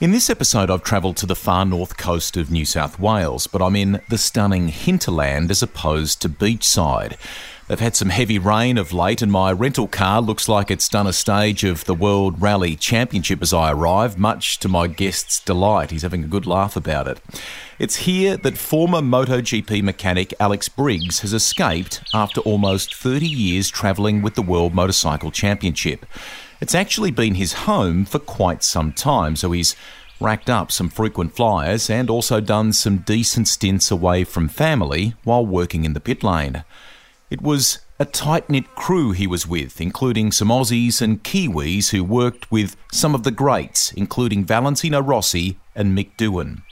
In this episode, I've travelled to the far north coast of New South Wales, but I'm in the stunning hinterland as opposed to beachside. They've had some heavy rain of late, and my rental car looks like it's done a stage of the World Rally Championship as I arrive, much to my guest's delight. He's having a good laugh about it. It's here that former MotoGP mechanic Alex Briggs has escaped after almost 30 years travelling with the World Motorcycle Championship. It's actually been his home for quite some time, so he's racked up some frequent flyers and also done some decent stints away from family while working in the pit lane. It was a tight knit crew he was with, including some Aussies and Kiwis who worked with some of the greats, including Valentino Rossi and Mick Doohan.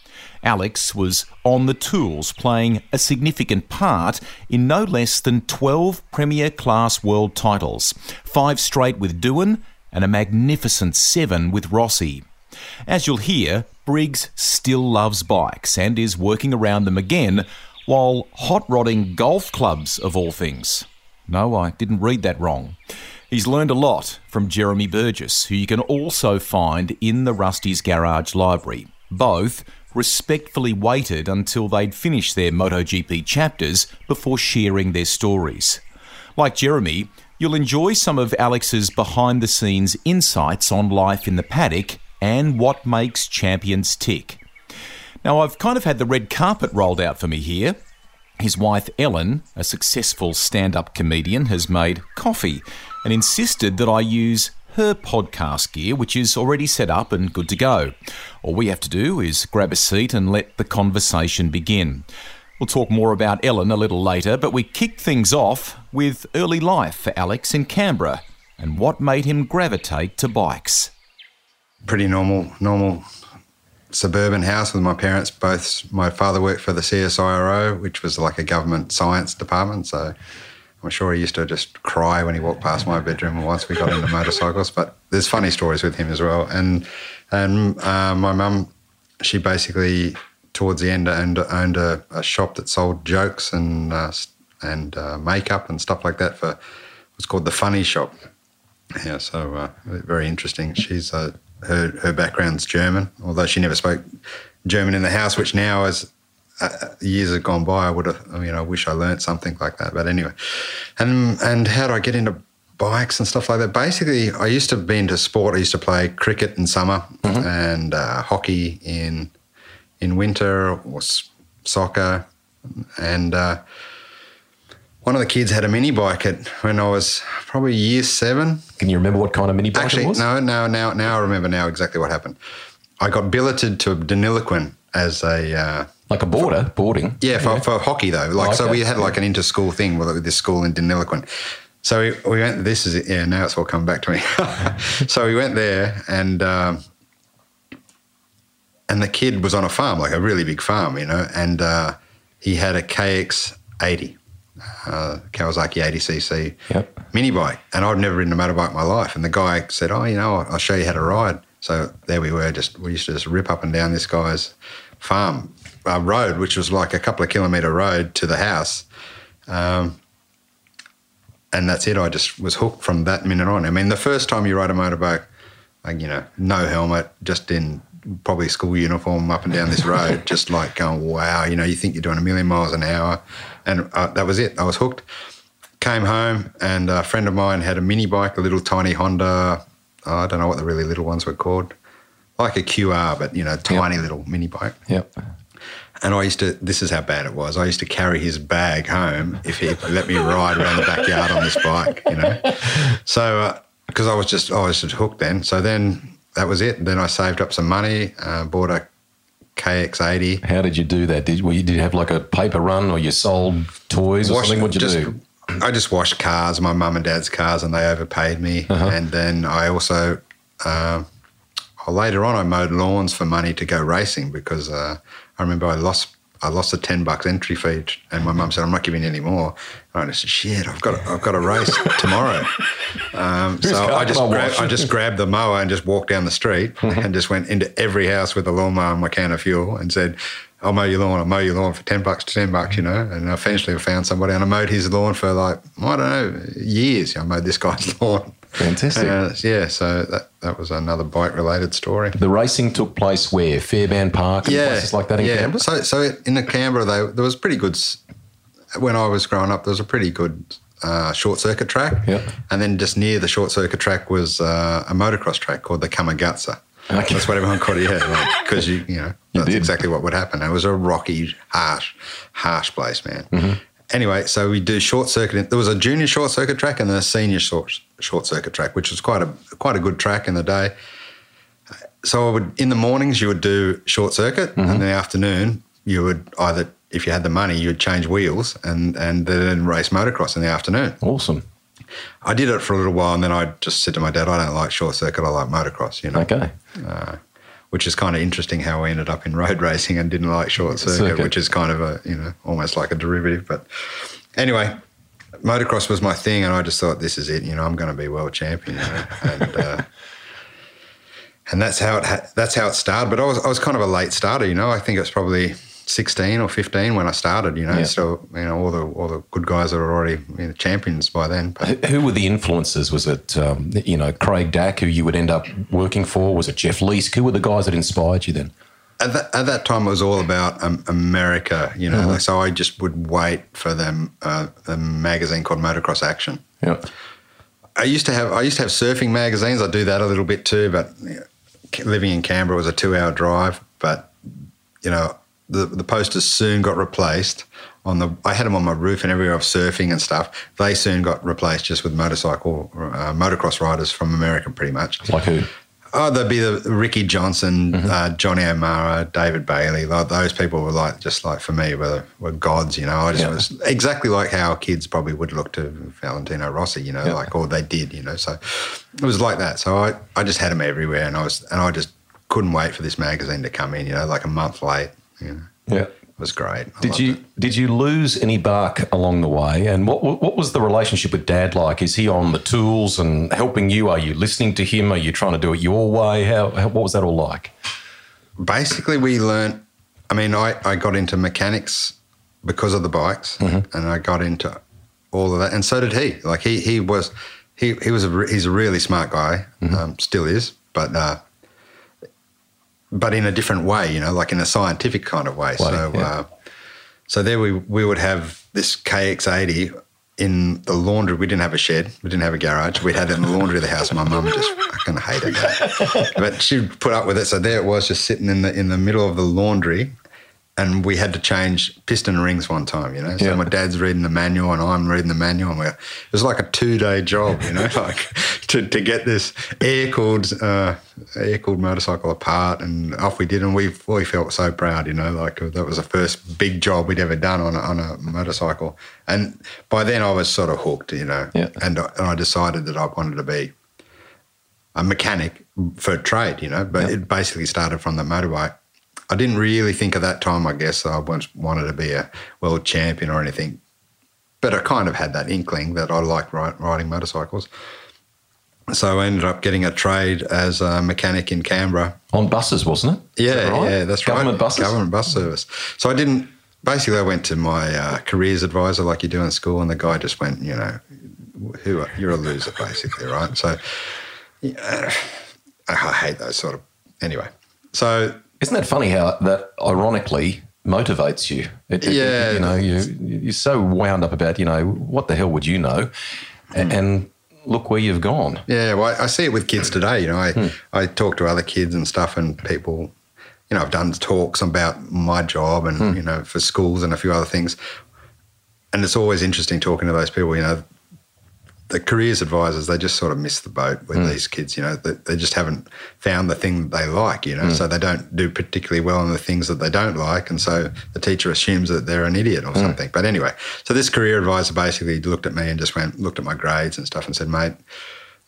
Alex was on the tools, playing a significant part in no less than 12 Premier Class World titles, five straight with Doohan, and a magnificent seven with Rossi. As you'll hear, Briggs still loves bikes and is working around them again while hot rodding golf clubs, of all things. No, I didn't read that wrong. He's learned a lot from Jeremy Burgess, who you can also find in the Rusty's Garage library. Both respectfully waited until they'd finished their MotoGP chapters before sharing their stories. Like Jeremy, you'll enjoy some of Alex's behind the scenes insights on life in the paddock and what makes champions tick. Now, I've kind of had the red carpet rolled out for me here. His wife, Ellen, a successful stand up comedian, has made coffee and insisted that I use her podcast gear, which is already set up and good to go. All we have to do is grab a seat and let the conversation begin. We'll talk more about Ellen a little later, but we kick things off with early life for Alex in Canberra and what made him gravitate to bikes. Pretty normal, normal suburban house with my parents. Both my father worked for the CSIRO, which was like a government science department. So I'm sure he used to just cry when he walked past my bedroom once we got into motorcycles. But there's funny stories with him as well. And and uh, my mum, she basically towards the end owned, owned a, a shop that sold jokes and uh, and uh, makeup and stuff like that for what's called the Funny Shop. Yeah, so uh, very interesting. She's uh, her her background's German, although she never spoke German in the house, which now as uh, years have gone by, I would have, I mean, I wish I learnt something like that. But anyway, and and how do I get into bikes and stuff like that? Basically, I used to be into sport. I used to play cricket in summer Mm-hmm. and uh, hockey in in winter, or soccer, and. Uh, one of the kids had a mini bike at when I was probably year seven. Can you remember what kind of mini bike Actually, it was? no, no, now, now I remember now exactly what happened. I got billeted to Deniliquin as a uh, Like a border, boarding. yeah, for, for hockey though. Like so, Okay. we had like an inter-school thing with this school in Deniliquin. So we, we went. This is it. Yeah, now it's all come back to me. so we went there, and um, and the kid was on a farm, like a really big farm, you know, and uh, he had a KX eighty, uh, Kawasaki eighty cc Yep. mini bike, and I'd never ridden a motorbike in my life. And the guy said, "Oh, you know, I'll show you how to ride." So there we were. Just we used to just rip up and down this guy's farm uh, road, which was like a couple of kilometre road to the house. Um, and that's it. I just was hooked from that minute on. I mean, the first time you ride a motorbike, like, you know, no helmet, just in probably school uniform up and down this road, just like going, wow, you know, you think you're doing a million miles an hour. And uh, that was it. I was hooked. Came home, and a friend of mine had a mini bike, a little tiny Honda. oh, I don't know what the really little ones were called, like a QR, but, you know, tiny little mini bike. Yep. And I used to, this is how bad it was. I used to carry his bag home if he let me ride around the backyard on this bike, you know. So, because I was just, I was just hooked then. So then that was it. Then I saved up some money, uh, bought a KX80. How did you do that? Did, well, you, did you have like a paper run or you sold toys or Washed- something? What'd you just, do? I just washed cars, my mum and dad's cars, and they overpaid me. Uh-huh. And then I also, uh, later on, I mowed lawns for money to go racing because uh, I remember I lost I lost a ten bucks entry fee, and my mum said, "I'm not giving you any more." And I said, "Shit, I've got a, I've got a race tomorrow." Um, so I just grabbed. I just grabbed the mower and just walked down the street and just went into every house with a lawnmower and my can of fuel and said. I'll mow your lawn. I'll mow your lawn for ten bucks to ten bucks, you know. And eventually, I found somebody, and I mowed his lawn for like I don't know years. I mowed this guy's lawn. Fantastic. Uh, yeah, so that, that was another bike related story. The racing took place where? Fairbairn Park and places like that in yeah. Canberra? So, so in the Canberra, they, there was pretty good. When I was growing up, there was a pretty good uh, short circuit track. Yep. And then just near the short circuit track was uh, a motocross track called the Kamagutsa. Okay. That's what everyone called it, yeah, because you, you know, You that's did. exactly what would happen. It was a rocky, harsh, harsh place, man. Mm-hmm. Anyway, so we do short circuit. There was a junior short circuit track and then a senior short short circuit track, which was quite a quite a good track in the day. So I would in the mornings you would do short circuit, and in mm-hmm. the afternoon you would either if you had the money you'd change wheels and and then race motocross in the afternoon. Awesome. I did it for a little while, and then I just said to my dad, "I don't like short circuit. I like motocross." You know, Okay. Uh, which is kind of interesting how I ended up in road racing and didn't like short circuit, Circuit. which is kind of a you know almost like a derivative. But anyway, motocross was my thing, and I just thought this is it. You know, I'm going to be world champion, you know? and uh, and that's how it ha- that's how it started. But I was I was kind of a late starter. You know, I think it was probably. 16 or 15 when I started, you know, Yeah. so you know all the all the good guys are already you know, champions by then. But Who- were the influences? Was it, um, you know, Craig Dack, who you would end up working for? Was it Jeff Leask? Who were the guys that inspired you then? at that, at that time, it was all about um, America, you know. Like, so I just would wait for them, uh, the magazine called Motocross Action. Yeah. I used to have I used to have surfing magazines. I do that a little bit too, but you know, living in Canberra was a two-hour drive. But you know, the the posters soon got replaced. On the, I had them on my roof and everywhere of surfing and stuff. They soon got replaced just with motorcycle, uh, motocross riders from America, pretty much. Like who? Oh, there'd be the Ricky Johnson, uh, Johnny O'Mara, David Bailey. Like those people were like just like for me were were gods. You know, I just Yeah. was exactly like how kids probably would look to Valentino Rossi. You know, Yeah. like or they did. You know, so it was like that. So I I just had them everywhere, and I was and I just couldn't wait for this magazine to come in. You know, like a month late. You know, Yeah. it was great. I Did you it. did you lose any bark along the way? And what what was the relationship with Dad like? Is he on the tools and helping you? Are you listening to him? Are you trying to do it your way? How, how what was that all like? basically we learnt i mean I, I got into mechanics because of the bikes and i got into all of that and so did he like he he was he, he was a he's a really smart guy um, still is but uh, but in a different way you know like in a scientific kind of way, so yeah. uh, so there we we would have this kx80 in the laundry. We didn't have a shed. We didn't have a garage. We'd had it in the laundry of the house. My mum just fucking hated that. But she'd put up with it. So there it was, just sitting in the in the middle of the laundry, and we had to change piston rings one time. You know, so Yeah. my dad's reading the manual and I'm reading the manual, and we're, it was like a two day job. You know, like to, to get this air cooled uh, air cooled motorcycle apart, and off we did, and we we felt so proud. You know, like that was the first big job we'd ever done on a, on a motorcycle, and by then I was sort of hooked. You know, Yeah. and I, and I decided that I wanted to be a mechanic for trade, you know, but it basically started from the motorbike. I didn't really think at that time, I guess, I once wanted to be a world champion or anything, but I kind of had that inkling that I liked ri- riding motorcycles. So I ended up getting a trade as a mechanic in Canberra. On buses, wasn't it? Yeah, that right? yeah, that's Government right. buses. Government bus service. So I didn't. Basically, I went to my uh, careers advisor, like you do in school, and the guy just went, you know, who are, you're a loser, basically, right? So yeah, I hate those sort of. Anyway, so Isn't that funny how that ironically motivates you? It, it- Yeah. you know, you you're so wound up about you know what the hell would you know, Hmm. and look where you've gone. Yeah, well, I see it with kids today. You know, I I talk to other kids and stuff, and people. You know, I've done talks about my job and you know for schools and a few other things, and it's always interesting talking to those people. You know, the careers advisors they just sort of miss the boat with hmm. these kids. You know, they, they just haven't found the thing that they like. You know, hmm. so they don't do particularly well in the things that they don't like, and so the teacher assumes that they're an idiot or hmm. something. But anyway, so this career advisor basically looked at me and just went looked at my grades and stuff and said, "Mate."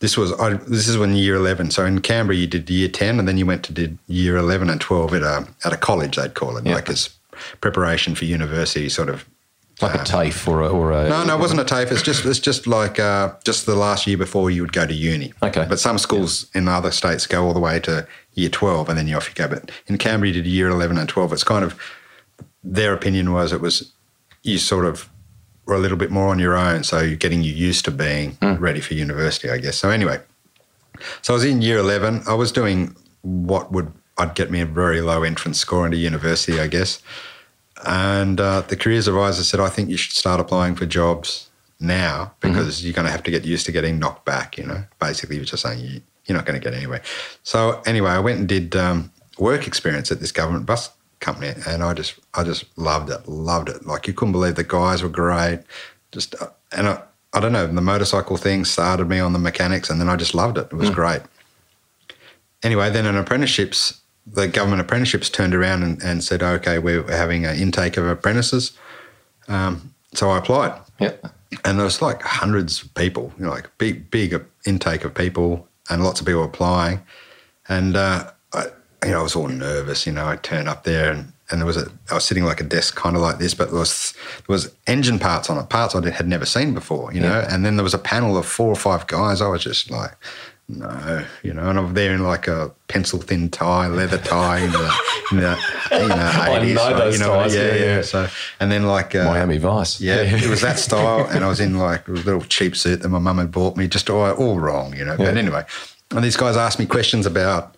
this was I, this is when year eleven. So in Canberra, you did year ten, and then you went to did year eleven and twelve at a at a college. They'd call it Yeah. like as preparation for university, sort of. Like a TAFE or a, or a No, no, it wasn't a TAFE. It's just it's just like uh, just the last year before you would go to uni. Okay. But some schools in other states go all the way to year twelve, and then you off you go. But in Canberra, you did year eleven and twelve. It's kind of their opinion was it was you sort of were a little bit more on your own, so you're getting you used to being ready for university, I guess. So anyway, so I was in year eleven. I was doing what would I'd get me a very low entrance score into university, I guess. And uh, the careers advisor said, I think you should start applying for jobs now because you're going to have to get used to getting knocked back. You know, basically, he was just saying you, you're not going to get anywhere. So anyway, I went and did um, work experience at this government bus company, and I just I just loved it, loved it. Like you couldn't believe the guys were great. Just uh, and I, I don't know, the motorcycle thing started me on the mechanics, and then I just loved it. It was great. Anyway, then an apprenticeships, the government apprenticeships turned around and, and said, okay, we're having an intake of apprentices. Um, so I applied yeah. and there was like hundreds of people, you know, like big, big intake of people, and lots of people applying. And uh, I, you know, I was all nervous. You know, I turned up there, and, and there was a, I was sitting like a desk, kind of like this, but there was there was engine parts on it, parts I had never seen before. You know, and then there was a panel of four or five guys. I was just like. No, you know, and I'm there in like a pencil thin tie, leather tie in the, in the you know, 80s. know like, those you know, ties, yeah, yeah, yeah, yeah. So, and then like uh, Miami Vice. yeah, it was that style, and I was in like a little cheap suit that my mum had bought me, just all, all wrong, you know. But Yeah. anyway, and these guys asked me questions about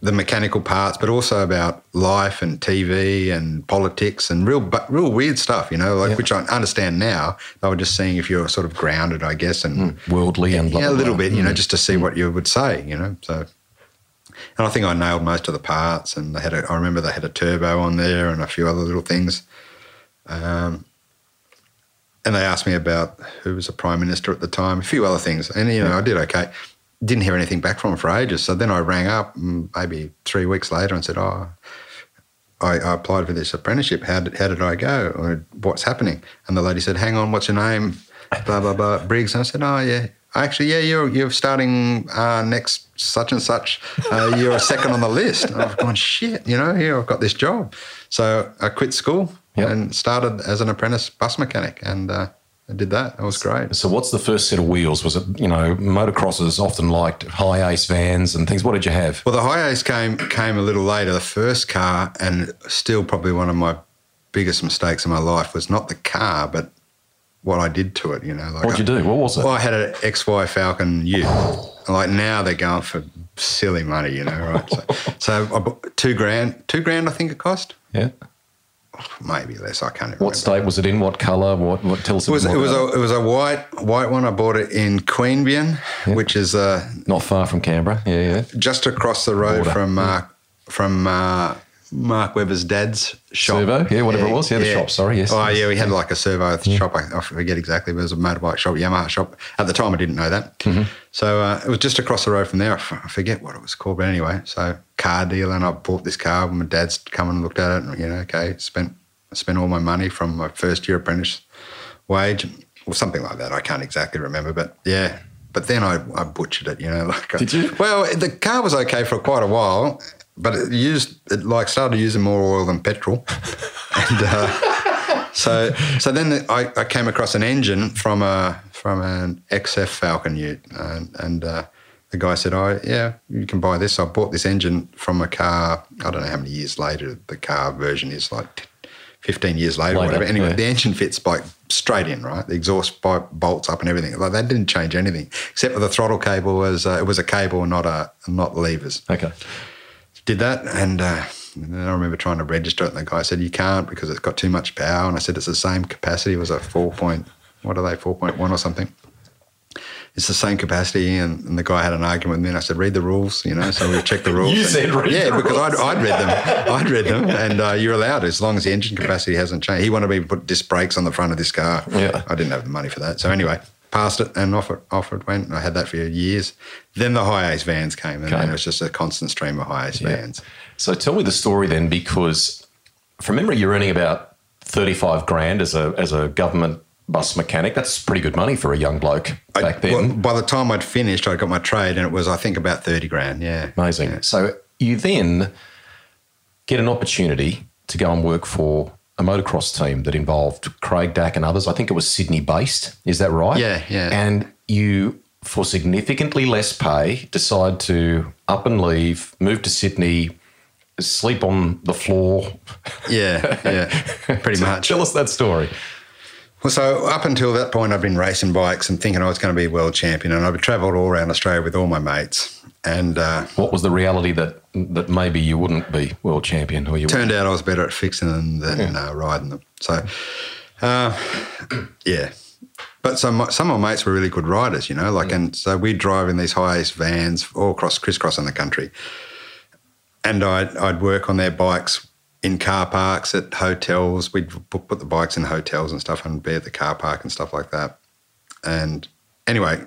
the mechanical parts, but also about life and TV and politics and real, but real weird stuff, you know, like Yeah. which I understand now. They were just seeing if you're sort of grounded, I guess, and mm, Worldly and yeah, a little bit, you know, mm. just to see mm. what you would say, you know. So, and I think I nailed most of the parts. And they had, a, I remember they had a turbo on there and a few other little things. Um, and they asked me about who was the prime minister at the time, a few other things, and you know, I did okay. Didn't hear anything back from them for ages. So then I rang up mm, maybe three weeks later and said, "Oh, I, I applied for this apprenticeship. How did how did I go? Or what's happening?" And the lady said, "Hang on, what's your name?" Blah blah blah. Briggs. And I said, "Oh yeah, actually yeah, you're you're starting uh, next such and such. Uh, you're a second on the list." And I've gone shit. You know, here I've got this job. So I quit school Yep. and started as an apprentice bus mechanic, and uh, I did that. That was great. So, what's the first set of wheels? Was it, you know, motocrossers often liked HiAce vans and things? What did you have? Well, the HiAce came came a little later. The first car, and still probably one of my biggest mistakes in my life, was not the car, but what I did to it. You know, like What'd you do? What was it? Well, I had an XY Falcon Ute. Like now they're going for silly money, you know, right? So, so I bought two grand, two grand, I think it cost, yeah. Maybe less. I can't even What state was it in? What colour? What? What? Tell us It was it was a it was a white white one. I bought it in Queanbeyan, which is uh, Not far from Canberra. Yeah, yeah. just across the road Border. from Mark from uh, Mark Webber's dad's shop. Servo? Yeah, whatever it was. Yeah, the shop, sorry, yes. Oh yeah, we had like a servo shop. I, I forget exactly. But it was a motorbike shop, Yamaha shop. At the time, I didn't know that. Mm-hmm. So uh, it was just across the road from there. I f- I forget what it was called, but anyway. So car dealer, and I bought this car. My dad's come and looked at it, and you know, okay, spent spent all my money from my first year apprentice wage, or something like that. I can't exactly remember, but yeah. But then I, I butchered it, you know. Like I- Did you? Well, the car was okay for quite a while, but it used it like started using more oil than petrol, and uh, so so then I, I came across an engine from a from an XF Falcon Ute, and, and uh, the guy said, "Oh yeah, you can buy this." I bought this engine from a car. I don't know how many years later the car version is like. 15 years later, or Later, whatever. Anyway, yeah. the engine fits like straight in, right? The exhaust pipe bolts up and everything. Like that didn't change anything except for the throttle cable was uh, it was a cable, not a not levers Okay. Did that and, uh, and then I remember trying to register it and the guy said you can't because it's got too much power. And I said it's the same capacity it was a 4 point what are they 4.1 or something? It's the same capacity and, and the guy had an argument with me and I said read the rules you know so we checked the rules You said read yeah because. I'd, I'd read them. I'd read them and uh, you're allowed as long as the engine capacity hasn't changed. He wanted me to put disc brakes on the front of this car. Yeah. I didn't have the money for that. So anyway passed it and off it, off it went I had that for years then the HiAce vans came and then it was just a constant stream of HiAce vans So tell me the story then, because from memory, you're earning about thirty-five grand as a as a government bus mechanic. That's pretty good money for a young bloke I- back then. well, by the time I'd finished, I got my trade, and it was I think about thirty grand. Yeah, Amazing. Yeah. So you then get an opportunity to go and work for a motocross team that involved Craig Dack and others. I think it was Sydney based. Is that right? Yeah, yeah. And you, for significantly less pay, decide to up and leave, move to Sydney, sleep on the floor. Yeah, yeah, pretty much. Tell us that story. Well, so up until that point, I've been racing bikes and thinking I was going to be world champion, and I've travelled all around Australia with all my mates. And uh, What was the reality that that maybe you wouldn't be world champion or you turned out I was better at fixing them than uh, riding them. So, uh, yeah. But some some of my mates were really good riders, you know. Like, and so we'd drive in these HiAce vans all across, crisscrossing the country, and I'd I'd work on their bikes in car parks at hotels. We'd put the bikes in hotels and stuff, and be at the car park and stuff like that. And anyway,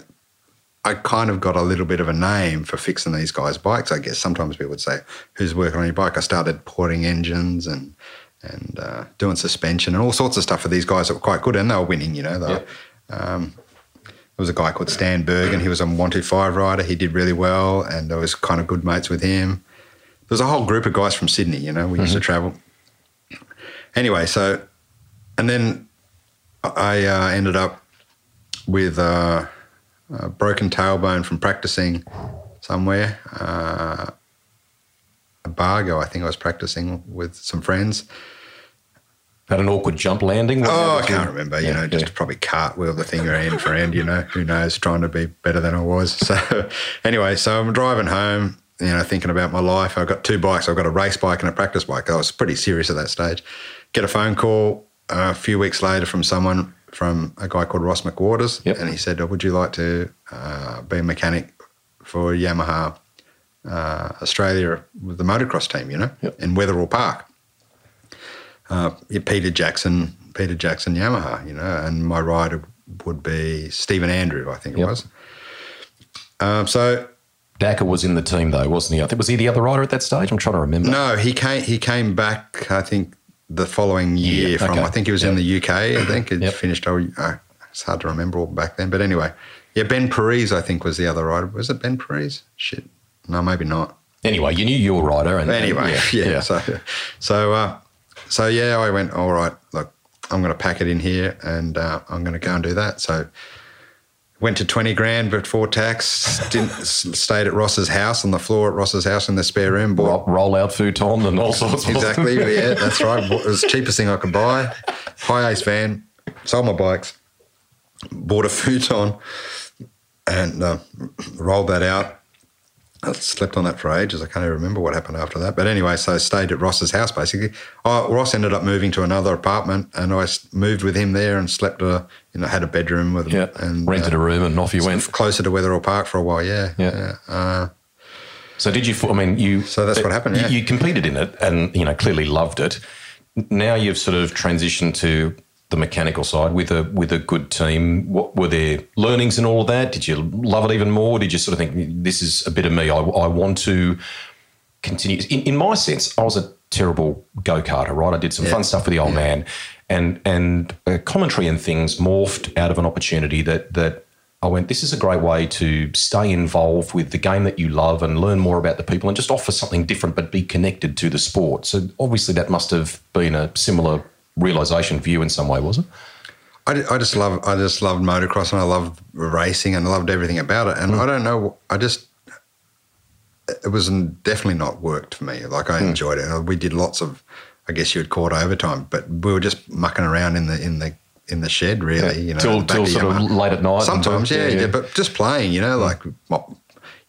I kind of got a little bit of a name for fixing these guys' bikes. I guess sometimes people would say, "Who's working on your bike?" I started porting engines and and uh, doing suspension and all sorts of stuff for these guys that were quite good, and they were winning. You know, they um, there was a guy called Stan Berg and He was a one two five rider. He did really well, and I was kind of good mates with him. There was a whole group of guys from Sydney. You know, we used to travel. Anyway, so and then I uh, ended up with. Uh, a broken tailbone from practicing somewhere. Uh, a Bargo, I think I was practicing with some friends. had an awkward jump landing. Oh, I can't you? remember. You Yeah, know, just yeah. probably cartwheel the thing end for end. You know, who knows? Trying to be better than I was. So, anyway, so I'm driving home. You know, thinking about my life. I've got two bikes. I've got a race bike and a practice bike. I was pretty serious at that stage. Get a phone call uh, a few weeks later from someone from a guy called Ross McWaters, Yep. and he said, oh, "Would you like to uh, be a mechanic for Yamaha uh, Australia with the motocross team? You know, Yep. in Wetherill Park." uh, Peter Jackson, Peter Jackson Yamaha, you know, and my rider would be Stephen Andrew, I think it was. Um, so Dacker was in the team though, wasn't he? I think was he the other rider at that stage? I'm trying to remember. no, he came he came back. I think the following year Yeah, from okay. I think he was in the UK. I think it Yep. finished. Oh, uh, it's hard to remember all back then, but anyway, yeah, Ben Parise I think was the other rider. Was it Ben Parise? Shit, no, maybe not. Anyway, you knew you were rider, and and- anyway, yeah, yeah. So, so, uh, so yeah, I went. All right, look, I'm going to pack it in here, and uh, I'm going to go and do that. So, went to twenty grand before tax. Didn't stayed at Ross's house on the floor at Ross's house in the spare room. Bought Roll, out futon and all sorts. of exactly, yeah, that's right. It was the cheapest thing I could buy. HiAce van. Sold my bikes. Bought a futon, and uh, rolled that out. I slept on that for ages. I can't even remember what happened after that. But anyway, so I stayed at Ross's house basically. Oh, Ross ended up moving to another apartment, and I moved with him there and slept. A, you know, had a bedroom with him. Yeah, and rented uh, a room and off you went. closer to Wetherill Park for a while. Yeah, Yeah. Uh, So did you? I mean, you. So that's what happened, You, yeah. you competed in it, and you know clearly loved it. Now you've sort of transitioned to the mechanical side with a with a good team. What were there learnings and all of that? Did you love it even more? Did you sort of think this is a bit of me? I, I want to continue. In, in my sense, I was a terrible go karter. Right, I did some fun stuff with the old man, and and uh, commentary and things morphed out of an opportunity that that I went. This is a great way to stay involved with the game that you love and learn more about the people and just offer something different, but be connected to the sport. So obviously, that must have been a similar realization for you in some way, was it? I, I just love I just loved motocross and I loved racing and I loved everything about it. And hmm. I don't know, I just it was definitely not worked for me. Like I hmm. enjoyed it. We did lots of, I guess you would call it overtime, but we were just mucking around in the in the in the shed, really. You know, till till sort of late at night. Sometimes, yeah, yeah, but just playing, you know, hmm. like mo-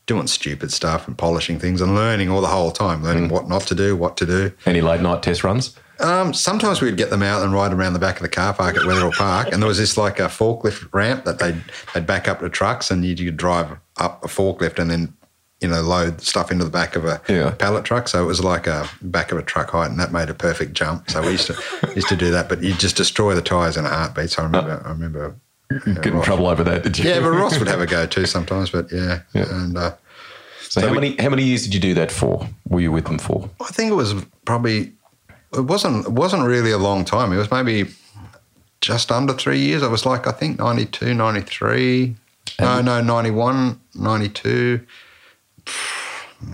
doing stupid stuff and polishing things and learning all the whole time, learning what not to do, what to do. any late night test runs. Um, sometimes we'd get them out and ride around the back of the car park at Wetherill Park, and there was this like a forklift ramp that they'd they'd back up to trucks, and you could drive up a forklift and then you know load stuff into the back of a Yeah. pallet truck. So it was like a back of a truck height, and that made a perfect jump. So we used to used to do that, but you just destroy the tires in a heartbeat. So I remember, I remember. Get in Ross- trouble over that, did you? Yeah, but Ross would have a go too sometimes. But yeah, and uh, So, how many how many years did you do that for? Were you with them for? I think it was probably it wasn't it wasn't really a long time. It was maybe just under three years. I was like, I think 92, 93. No, no, 91, 92.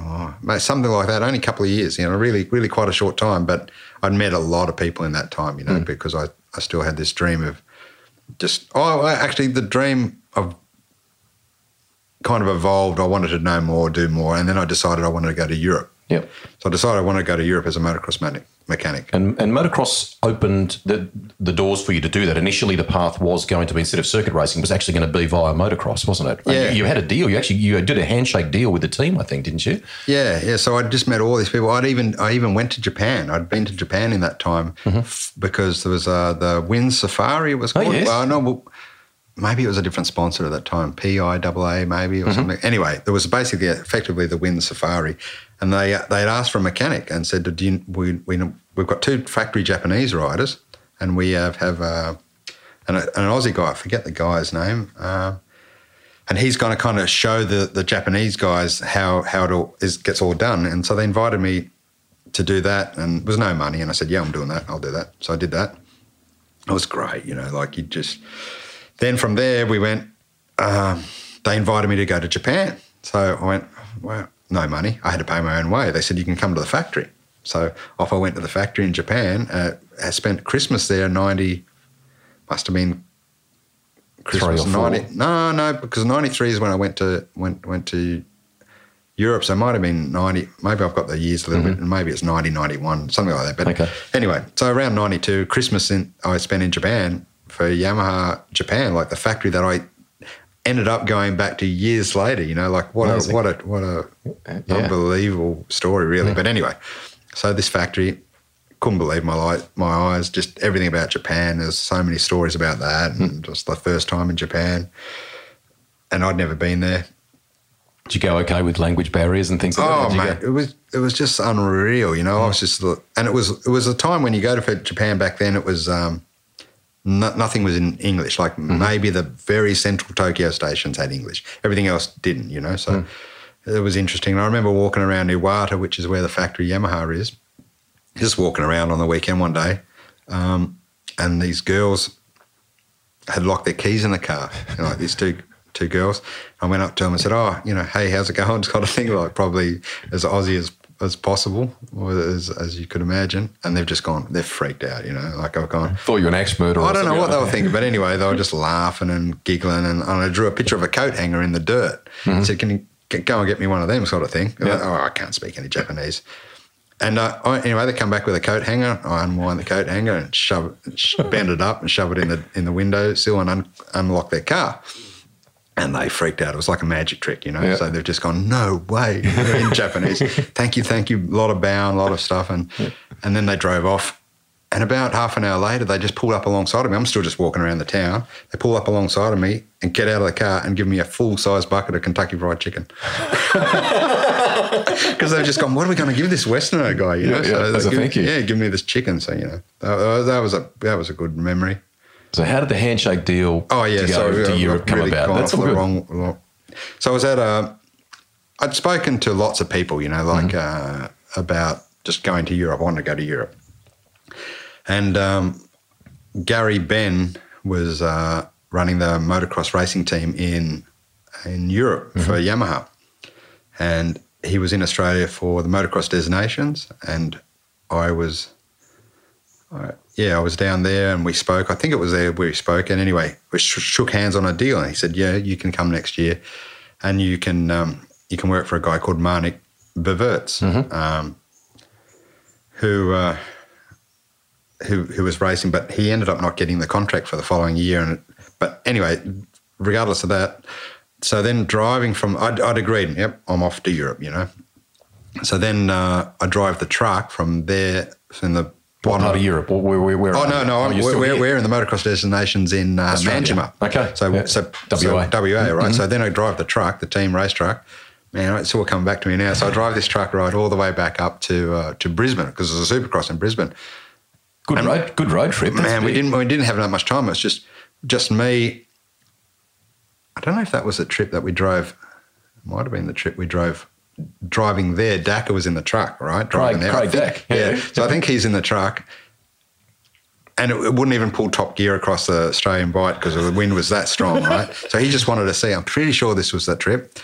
Oh, something like that. Only a couple of years, you know, really, really quite a short time. But I'd met a lot of people in that time, you know, hmm. because I, I still had this dream of just, oh, actually, the dream of kind of evolved. I wanted to know more, do more. And then I decided I wanted to go to Europe. Yep. So I decided I wanted to go to Europe as a motocross mechanic. mechanic. And, and motocross opened the, the doors for you to do that. Initially, the path was going to be instead of circuit racing, was actually going to be via motocross, wasn't it? Yeah. You, you had a deal. You actually you did a handshake deal with the team, I think, didn't you? Yeah, yeah. So I'd just met all these people. I'd even I even went to Japan. I'd been to Japan in that time f- because there was uh, the Wind Safari. It was Mm-hmm. Oh, called. yes. Well, no, well, maybe it was a different sponsor at that time. PIAA maybe or Mm-hmm. something. Anyway, there was basically effectively the Wind Safari, and they they had asked for a mechanic and said, "Do you, we we we've got two factory Japanese riders, and we have have uh, an, an Aussie guy. I forget the guy's name." Uh, and he's going to kind of show the, the Japanese guys how how it all is gets all done. And so they invited me to do that, and there was no money. And I said, "Yeah, I'm doing that. I'll do that." So I did that. It was great, you know. Like you just then from there we went. Um, they invited me to go to Japan, so I went. Well, no money. I had to pay my own way. They said you can come to the factory. So off I went to the factory in Japan. Uh, I spent Christmas there. Ninety must have been Christmas Three or four. ninety. No, no, because ninety three is when I went to went went to Europe. So it might have been ninety. Maybe I've got the years a little bit, and maybe it's 90, 91, something like that. But Okay. anyway, so around ninety two, Christmas in, I spent in Japan for Yamaha Japan, like the factory that I ended up going back to years later. You know, like what a what a what a Yeah. unbelievable story, really. But anyway, so this factory. Couldn't believe my light, my eyes. Just everything about Japan. There's so many stories about that, and just the first time in Japan, and I'd never been there. Did you go okay with language barriers and things like Oh that? You mate, go- it was it was just unreal. You know, I was just and it was it was a time when you go to Japan back then. It was um, no, nothing was in English. Like maybe the very central Tokyo stations had English. Everything else didn't. You know, so it was interesting. And I remember walking around Iwata, which is where the factory Yamaha is. Just walking around on the weekend one day, um, and these girls had locked their keys in the car. You know, like these two two girls. I went up to them and said, "Oh, you know, hey, how's it going?" It's Kind of thing, like probably as Aussie as as possible, as as you could imagine. And they've just gone, they're freaked out. You know, like I've gone. Thought you were an axe murderer. I don't know what they like were thinking, but anyway, they were just laughing and giggling. And, and I drew a picture of a coat hanger in the dirt. I said, "Can you go and get me one of them?" Sort of thing. Yeah. Oh, I can't speak any Japanese. And uh, I, anyway, they come back with a coat hanger. I unwind the coat hanger and shove bend it up and shove it in the in the window sill and un- unlock their car. And they freaked out. It was like a magic trick, you know. Yeah. So they've just gone, no way, in Japanese. thank you, thank you. A lot of bow and a lot of stuff, and and then they drove off. And about half an hour later, they just pulled up alongside of me. I'm still just walking around the town. They pull up alongside of me and get out of the car and give me a full size bucket of Kentucky Fried Chicken. Because they've just gone, what are we going to give this Westerner guy? You know, Yeah, yeah, as a give- thank you. Yeah, give me this chicken. So you know, that, that was a that was a good memory. So how did the handshake deal Oh yeah, to go to Europe come really about? That's all good. wrong, wrong- So I was at a. I'd spoken to lots of people, you know, like uh, about just going to Europe. I wanted to go to Europe, and um, Gary Ben was uh, running the motocross racing team in in Europe for Yamaha, and he was in Australia for the motocross designations, and I was I- yeah, I was down there and we spoke. I think it was there where we spoke. And anyway, we sh- shook hands on a deal. And he said, "Yeah, you can come next year, and you can um, you can work for a guy called Marnicq Bervoets, um, who uh, who who was racing, but he ended up not getting the contract for the following year. And but anyway, regardless of that, so then driving from, I'd, I'd agreed. Yep, I'm off to Europe. You know. So then uh, I drive the truck from there in the What part of Europe? Where, where, where Oh no, no, Oh, we're, we're, we're in the motocross destinations in uh. Manjimup. Okay, so yeah. so WA. so WA, right? Mm-hmm. So then I drive the truck, the team race truck. Man, it's all coming back to me now. So I drive this truck ride all the way back up to uh, to Brisbane because there's a Supercross in Brisbane. good road, good road trip. That's Man, we didn't we didn't have that much time. It was just just me. I don't know if that was the trip that we drove. It might have been the trip we drove. Driving there, Dacker was in the truck, right? Driving Craig- there. Craig Dack, yeah. yeah. So I think he's in the truck, and it, it wouldn't even pull top gear across the Australian Bight because the wind was that strong, right? So he just wanted to see. I'm pretty sure this was that trip.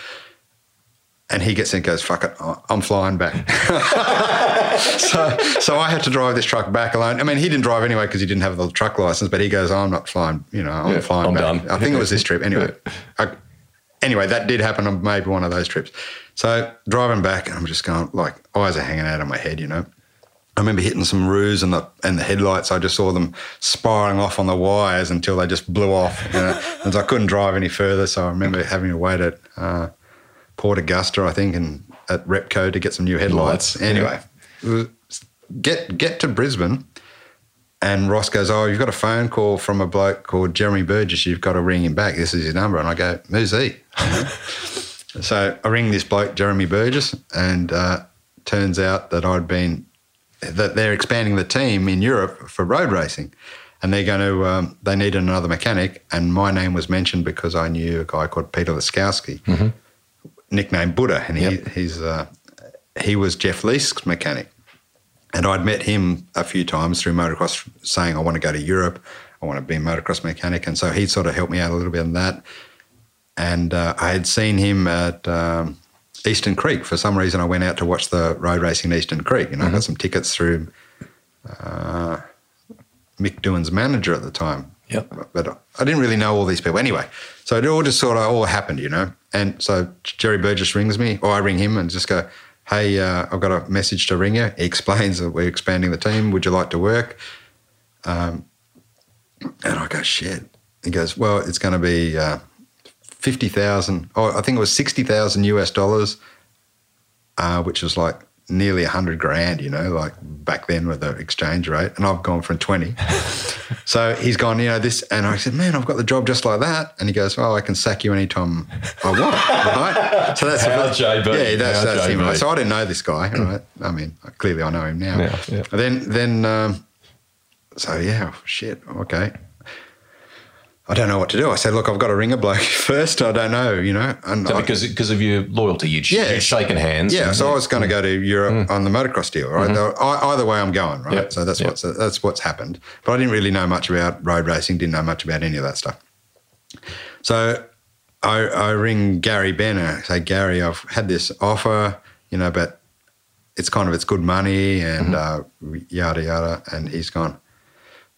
And he gets in and goes, fuck it, I'm flying back. so, so I had to drive this truck back alone. I mean, he didn't drive anyway because he didn't have the truck license, but he goes, I'm not flying, you know, I'm Yeah, flying I'm back. done. I think it was this trip. Anyway, I, anyway, that did happen on maybe one of those trips. So driving back, and I'm just going, like, eyes are hanging out of my head, you know. I remember hitting some roos and the and the headlights. I just saw them spiraling off on the wires until they just blew off. You know? and so I couldn't drive any further. So I remember having to wait at uh, Port Augusta, I think, and at Repco to get some new headlights. Lights, Anyway, was- get get to Brisbane, and Ross goes, "Oh, you've got a phone call from a bloke called Jeremy Burgess. You've got to ring him back. This is his number." And I go, "Who's he?" So I ring this bloke, Jeremy Burgess, and uh, turns out that I'd been that they're expanding the team in Europe for road racing, and they're going to um, they needed another mechanic, and my name was mentioned because I knew a guy called Peter Laskowski, nicknamed Buddha, and Yep. he's uh, he was Jeff Leask's mechanic, and I'd met him a few times through motocross, saying I want to go to Europe, I want to be a motocross mechanic, and so he sort of helped me out a little bit on that, and uh, I had seen him at. Um, Eastern Creek. For some reason, I went out to watch the road racing in Eastern Creek, and I got some tickets through uh, Mick Doohan's manager at the time. Yep. But I didn't really know all these people anyway. So it all just sort of all happened, you know. And so Jerry Burgess rings me, or I ring him and just go, "Hey, uh, I've got a message to ring you." He explains that we're expanding the team. Would you like to work? Um, and I go, "Shit." He goes, "Well, it's going to be." Uh, fifty thousand. Oh, I think it was sixty thousand US dollars, uh, which was like nearly a hundred grand. You know, like back then with the exchange rate, and I've gone from twenty. so he's gone, you know, this, and I said, "Man, I've got the job just like that." And he goes, "Oh, I can sack you anytime I want." right? So that's How JB, Yeah, that's, that's him. Right? So I didn't know this guy. Right? I mean, clearly I know him now. Yeah, yeah. Then, then, um, so yeah, shit. Okay. I don't know what to do. I said, look, I've got to ring a bloke first. I don't know, you know. And So I- because because of your loyalty, you'd, Yeah. you'd shaken hands. yeah, so I was going to mm. go to Europe mm. on the motocross deal, right? Mm-hmm. I, either way, I'm going, right? Yep, So that's yep. what's that's what's happened. But I didn't really know much about road racing. Didn't know much about any of that stuff. So I, I ring Gary Benner. Say, Gary, I've had this offer, you know, but it's kind of it's good money and mm-hmm. uh, yada yada. And he's gone,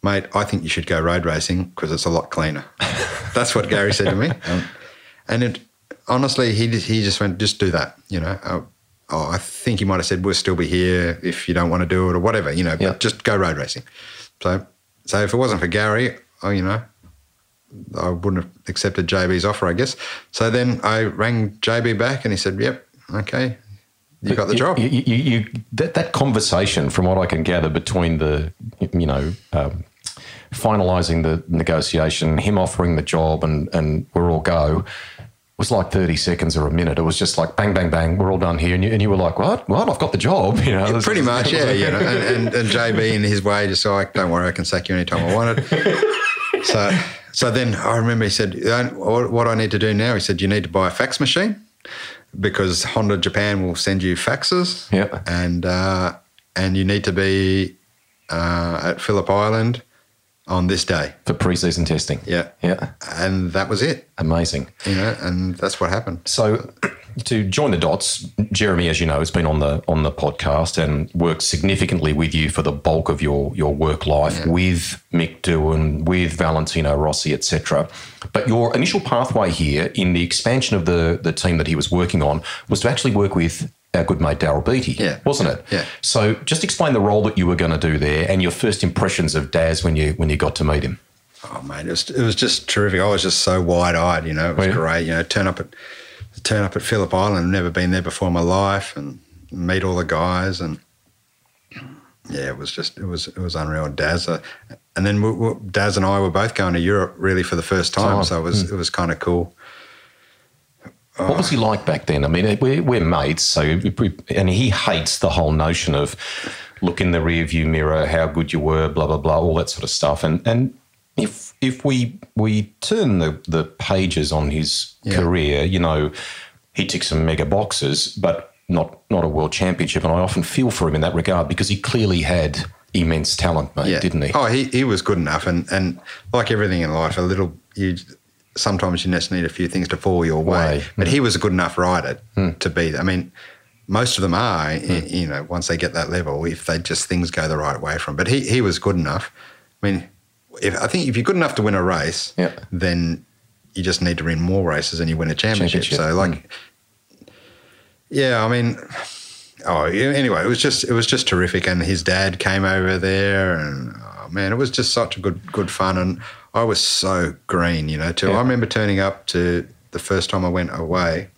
mate. I think you should go road racing because it's a lot cleaner. That's what Gary said to me. Um, and it, honestly, he just, he just went, just do that. You know, uh, oh, I think he might have said, we'll still be here if you don't want to do it or whatever. You know, Yeah. but just go road racing. So, so if it wasn't for Gary, oh, you know, I wouldn't have accepted JB's offer, I guess. So then I rang JB back and he said, "Yep, okay, you got the job." You, you, you, that, that conversation, from what I can gather, between the, you know, um, finalising the negotiation, him offering the job, and and we're all go, was like thirty seconds or a minute. It was just like bang, bang, bang. We're all done here, and you, and you were like, what? What? I've got the job. You know, Pretty much, yeah, you know. And, and, and JB in his way just like, "Don't worry, I can sack you anytime I want it." so, so then I remember he said, "Uh, "What what I need to do now?" He said, "You need to buy a fax machine because Honda Japan will send you faxes, Yeah. and uh, and you need to be uh, at Phillip Island on this day." for pre-season testing. Yeah, Yeah, and that was it. amazing. you know, and that's what happened. So, to join the dots, Jeremy, as you know, has been on the on the podcast and worked significantly with you for the bulk of your your work life with Mick Doohan, with Valentino Rossi, etc. But your initial pathway here in the expansion of the the team that he was working on was to actually work with our good mate Daryl Beattie, Yeah. wasn't it? Yeah. So, just explain the role that you were going to do there and your first impressions of Daz when you when you got to meet him. Oh mate, it was, it was just terrific. I was just so wide eyed, you know, it was great. You know, turn up at turn up at Phillip Island, never been there before in my life, and meet all the guys, and yeah, it was just it was it was unreal. Daz, uh, and then we, we, Daz and I were both going to Europe really for the first time, Oh, so it was it was kind of cool. What was he like back then? I mean, we're, we're mates, so we, and he hates the whole notion of look in the rearview mirror, how good you were, blah blah blah, all that sort of stuff. And and if if we we turn the the pages on his Yeah. career, you know, he ticked some mega boxes, but not not a world championship. And I often feel for him in that regard because he clearly had immense talent, mate, didn't he? Oh, he, he was good enough, and and like everything in life, a little you sometimes you just need a few things to fall your way. Way. But he hmm. was a good enough rider Hmm. to be. I mean, most of them are. y- hmm. You know, once they get that level, if they just things go the right way for him. But he he was good enough. I mean, if I think if you're good enough to win a race, Yeah. then you just need to win more races and you win a championship. Championship, So like, hmm. yeah, I mean. Oh, anyway, it was just it was just terrific, and his dad came over there, and oh man, it was just such a good good fun, and I was so green, you know. Too, Yeah. I remember turning up to the first time I went away.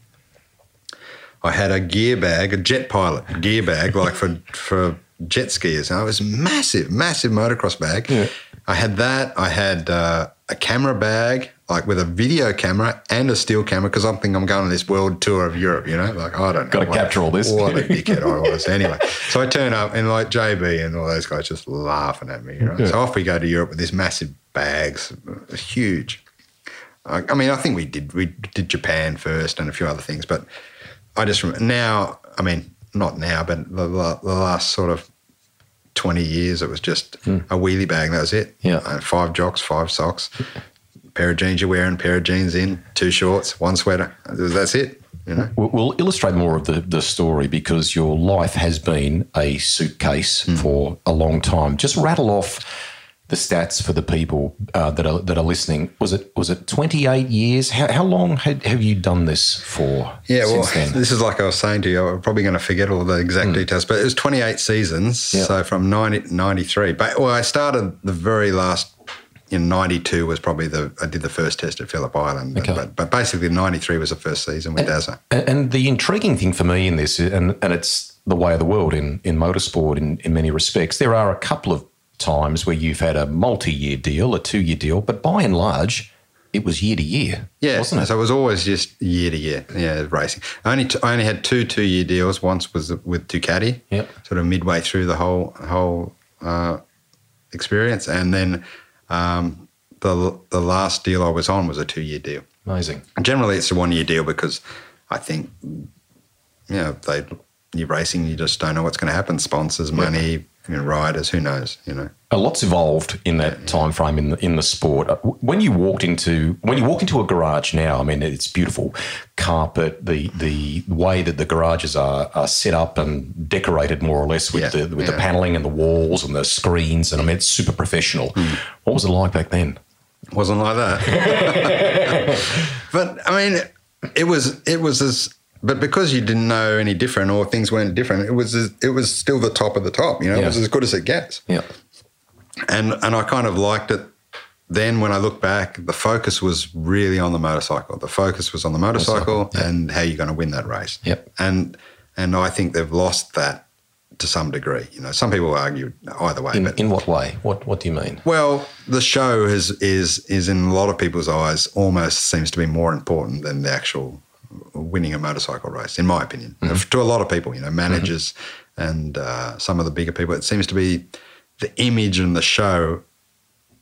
I had a gear bag, a jet pilot gear bag, like for for jet skiers, and it was massive, massive motocross bag. Yeah. I had that. I had uh, a camera bag, like with a video camera and a still camera, because I'm thinking I'm going on this world tour of Europe. You know, like I don't know. Gotta what- capture all this. What a dickhead I was. Anyway, so I turn up and like JB and all those guys just laughing at me. Right? Yeah. So off we go to Europe with this massive bags, huge. I, I mean, I think we did we did Japan first and a few other things, but I just remember now. I mean, not now, but the, the, the last sort of twenty years, it was just a wheelie bag. That was it. Yeah. Uh, five jocks, five socks, pair of jeans you're wearing, pair of jeans in, two shorts, one sweater. That's it. You know. We'll- We'll illustrate more of the, the story because your life has been a suitcase for a long time. Just rattle off the stats for the people uh, that are that are listening. Was it was it twenty eight years? How, how long had, have you done this for? Yeah, well, then? this is like I was saying to you, I'm probably going to forget all the exact details, but it was 28 seasons, Yeah. so from 90, 93. But well, I started the very last in 92 was probably the I did the first test at Phillip Island, but, Okay. but, but basically 93 was the first season with Dazza. And, and the intriguing thing for me in this, and, and it's the way of the world in, in motorsport in, in many respects, there are a couple of times where you've had a multi year deal, a two year deal, but by and large, it was year to year, Yeah, wasn't it? so it was always just year to year, yeah, racing. I only t- I only had two two year deals. Once was with Ducati, Yep. sort of midway through the whole whole uh, experience, and then um, the the last deal I was on was a two year deal. Amazing. Generally, it's a one year deal because I think, you know, they you're racing, you just don't know what's going to happen. Sponsors, money, you know, riders, who knows, you know. A lot's evolved in that time frame in the in the sport. Uh, When you walked into when you walk into a garage now, I mean, it's beautiful carpet, the the way that the garages are, are set up and decorated more or less with Yeah, the with the paneling and the walls and the screens, and I mean, it's super professional. What was it like back then? It wasn't like that. but I mean, it was it was as but because you didn't know any different or things weren't different, it was it was still the top of the top. You know, Yeah. it was as good as it gets. Yeah, And and I kind of liked it. Then when I look back, the focus was really on the motorcycle. The focus was on the motorcycle and how you're going to win that race. Yep. And and I think they've lost that to some degree. You know, some people argue either way, in, but in what way? What what do you mean? well, the show is is is in a lot of people's eyes almost seems to be more important than the actual winning a motorcycle race, in my opinion. To a lot of people, you know, managers and uh, some of the bigger people, it seems to be the image and the show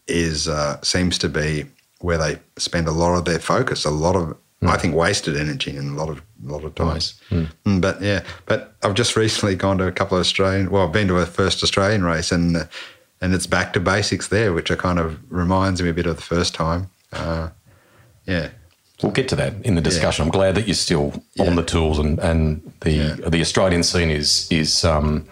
is uh, seems to be where they spend a lot of their focus, a lot of I think wasted energy and a lot of a lot of times. Mm, But yeah, but I've just recently gone to a couple of Australian. Well, I've been to a first Australian race, and uh, and it's back to basics there, which I kind of reminds me a bit of the first time. Uh, yeah, We'll get to that in the discussion. I'm glad that you're still on the tools and, and the Yeah. the Australian scene is is um,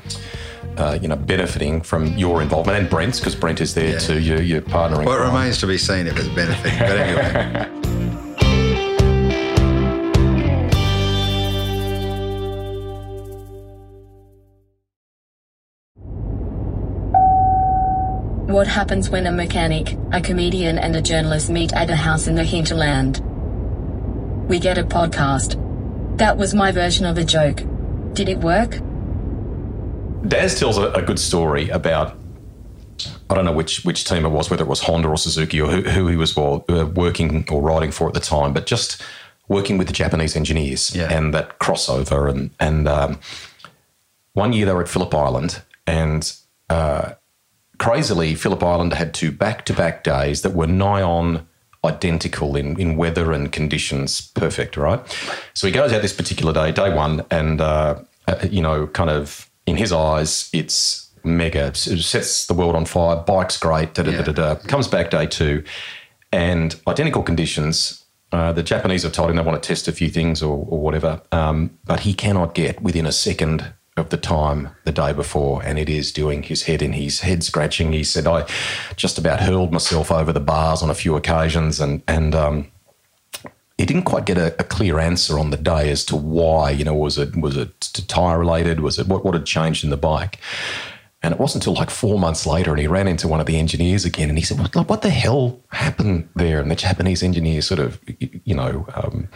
uh, you know benefiting from your involvement and Brent's because Brent is there Yeah. too. Your your partner. in well, it crime. remains to be seen if it's benefiting. But anyway, What happens when a mechanic, a comedian, and a journalist meet at a house in the hinterland? We get a podcast. That was my version of a joke. Did it work? Daz tells a, a good story about I don't know which which team it was, whether it was Honda or Suzuki or who, who he was well, uh, working or riding for at the time, but just working with the Japanese engineers Yeah. and that crossover. And and um, one year they were at Phillip Island, and uh, crazily, Phillip Island had two back to back days that were nigh on identical in, in weather and conditions, perfect, right? So he goes out this particular day, day one, and, uh, uh, you know, kind of in his eyes, it's mega, It sets the world on fire. Bike's great. Da, da, da, da, da. Comes back day two, and identical conditions. Uh, the Japanese have told him they want to test a few things or, or whatever, um, but he cannot get within a second of the time the day before, and it is doing his head in. His head scratching. He said, "I just about hurled myself over the bars on a few occasions, and and um, he didn't quite get a, a clear answer on the day as to why. You know, was it was it tire related? Was it what what had changed in the bike?" And it wasn't until like four months later, and he ran into one of the engineers again, and he said, "What, what the hell happened there?" And the Japanese engineer sort of, you know, um,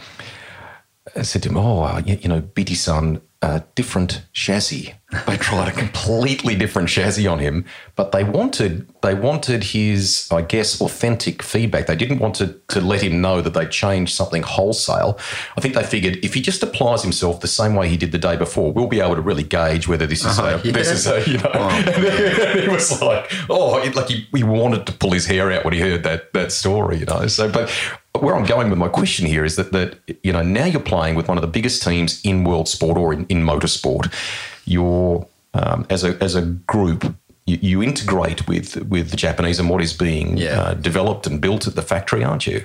said to him, "Oh, uh, you, you know, Biti-san, uh, different chassis. They tried a completely different chassis on him, but they wanted they wanted his, I guess, authentic feedback. They didn't want to to let him know that they changed something wholesale. I think they figured if he just applies himself the same way he did the day before, we'll be able to really gauge whether this is a, yeah. this is a, you know." And he was like, "Oh, it, like he, he wanted to pull his hair out when he heard that that story, you know." So, but where I'm going with my question here is that that you know now you're playing with one of the biggest teams in world sport or in, in motorsport. You're um, as a as a group. You, you integrate with with the Japanese and what is being Yeah. uh, developed and built at the factory, aren't you?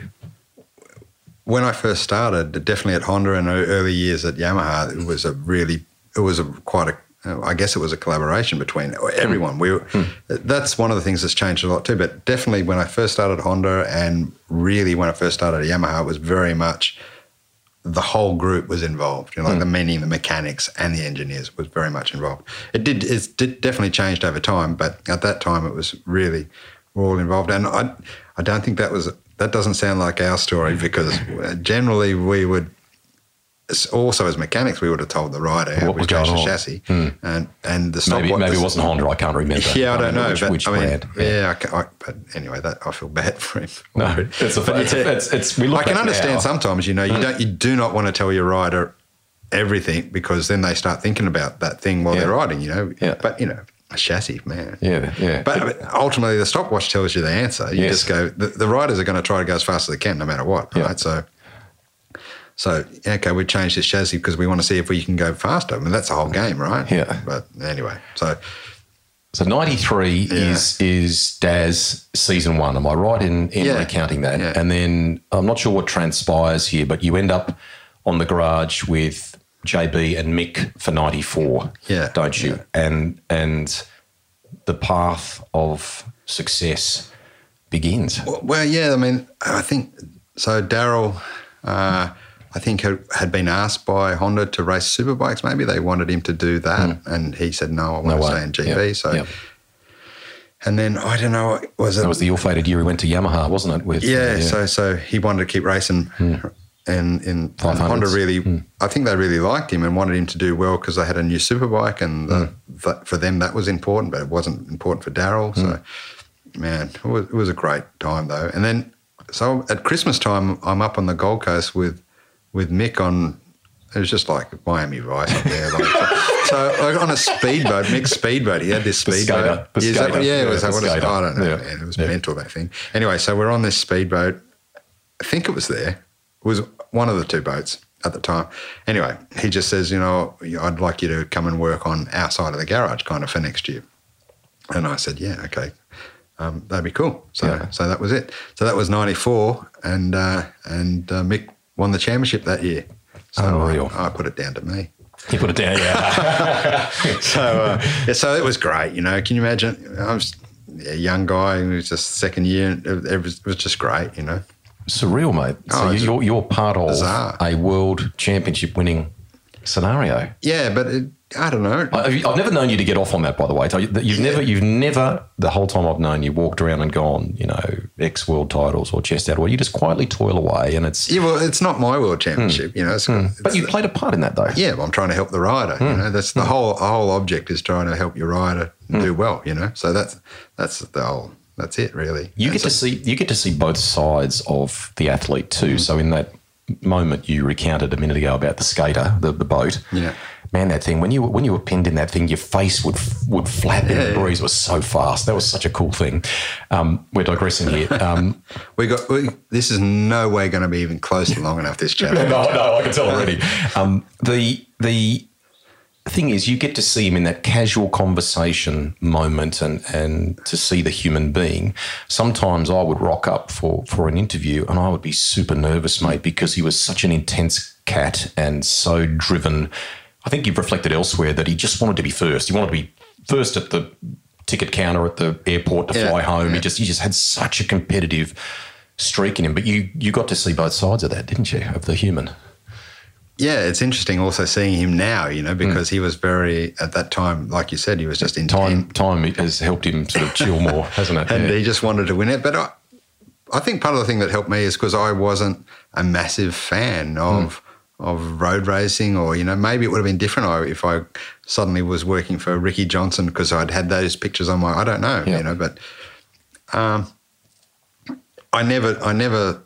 when I first started, definitely at Honda and early years at Yamaha, it was a really, it was a quite a, I guess it was a collaboration between everyone. We, were, hmm. that's one of the things that's changed a lot too. But definitely when I first started Honda, and really when I first started at Yamaha, it was very much the whole group was involved. You know, like hmm. the meaning, the mechanics, and the engineers was very much involved. It did, it did definitely changed over time, but at that time it was really we're all involved. And I, I don't think that was that doesn't sound like our story hmm. because uh, generally we would. Also, as mechanics, we would have told the rider how What was going changed the on. chassis, hmm. and and the Maybe stopwatch. maybe it wasn't Honda. I can't remember. yeah, I don't know, which, but which I mean, brand. yeah, I, I, but anyway, that I feel bad for him. No, it's a, it's, a, it's, it's we look I can understand now. sometimes, you know, you hmm. don't, you do not want to tell your rider everything because then they start thinking about that thing while Yeah. they're riding, you know. Yeah. But you know, a chassis, man. Yeah, yeah. But ultimately, the stopwatch tells you the answer. You Yes. just go. The, the riders are going to try to go as fast as they can, no matter what, Yeah. right? So, so okay, we changed this chassis because we want to see if we can go faster. I mean, that's the whole game, right? Yeah. But anyway, so So ninety three Yeah. is is Daz season one. Am I right in, in Yeah. recounting that? Yeah. And then I'm not sure what transpires here, but you end up on the garage with JB and Mick for ninety four. Yeah. Don't you? And and the path of success begins. Well, well, yeah. I mean, I think so. Daryl, uh, I think had, had been asked by Honda to race superbikes. Maybe they wanted him to do that, hmm. and he said, "No, I want Hmm. No to way. stay in GP." Yeah, So, yeah. and then I don't know, was it? That was the ill-fated year he went to Yamaha, wasn't it? With yeah, So, so he wanted to keep racing. Hmm. And in Honda, really, hmm. I think they really liked him and wanted him to do well because they had a new superbike, and the, that, for them that was important, but it wasn't important for Daryl. So, man, it was, it was a great time though. And then, so at Christmas time, I'm up on the Gold Coast with with Mick on. It was just like Miami Vice up there. Like, so, like on a speedboat, Mick's speedboat. He had this speedboat. skater, the Yeah, is that- skater. yeah, Yeah, was that what it's. I don't know, Yeah. man. It was Yeah. mental that thing. Anyway, so we're on this speedboat. I think it was there. It was one of the two boats at the time. Anyway, he just says, you know, I'd like you to come and work on our side of the garage kind of for next year. And I said, yeah, okay. Um, that'd be cool. So, Yeah. so that was it. So that was '94, and uh, and uh, Mick won the championship that year. So Unreal. I, I put it down to me. He put it down. Yeah. So, uh, yeah, so it was great. You know, can you imagine? I was a young guy who was just second year. and It, it was, it was just great. You know. Surreal, mate. So Oh, you're, you're part of bizarre. a world championship winning scenario. Yeah, but it, I don't know. I- I've I've never known you to get off on that, by the way. You- You've never, you've never, the whole time I've known you, walked around and gone, you know, ex world titles or chest out. Well, you just quietly toil away, and it's. Yeah, well, it's not my world championship. You know, it's, Hmm. But you played a part in that, though. yeah, well, I'm trying to help the rider. Hmm. You know, that's the whole the whole object is trying to help your rider do well. You know, so that's that's the whole. That's it, really. You get to see you get to see both sides of the athlete too. So in that moment you recounted a minute ago about the skater, the, the boat. Yeah. Man, that thing when you when you were pinned in that thing, your face would would flap in the breeze. It was so fast. That was such a cool thing. Um, we're digressing here. Um, We got we, this is no way going to be even close to long enough. This chat. no, no, I can tell already. Um, the the thing is, you get to see him in that casual conversation moment and, and to see the human being. Sometimes I would rock up for, for an interview and I would be super nervous, mate, because he was such an intense cat and so driven. I think you've reflected elsewhere that he just wanted to be first. He wanted to be first at the ticket counter at the airport to Yeah, fly home. He just he just had such a competitive streak in him. But you you got to see both sides of that, didn't you? Of the human. Yeah, it's interesting also seeing him now, you know, because mm. he was very, at that time, like you said, he was just in Time time has helped him sort of chill more, hasn't it? and Yeah. he just wanted to win it. But I, I think part of the thing that helped me is because I wasn't a massive fan mm. of of road racing, or you know, maybe it would have been different if I suddenly was working for Ricky Johnson because I'd had those pictures on my. I don't know, Yeah. you know, but um, I never, I never.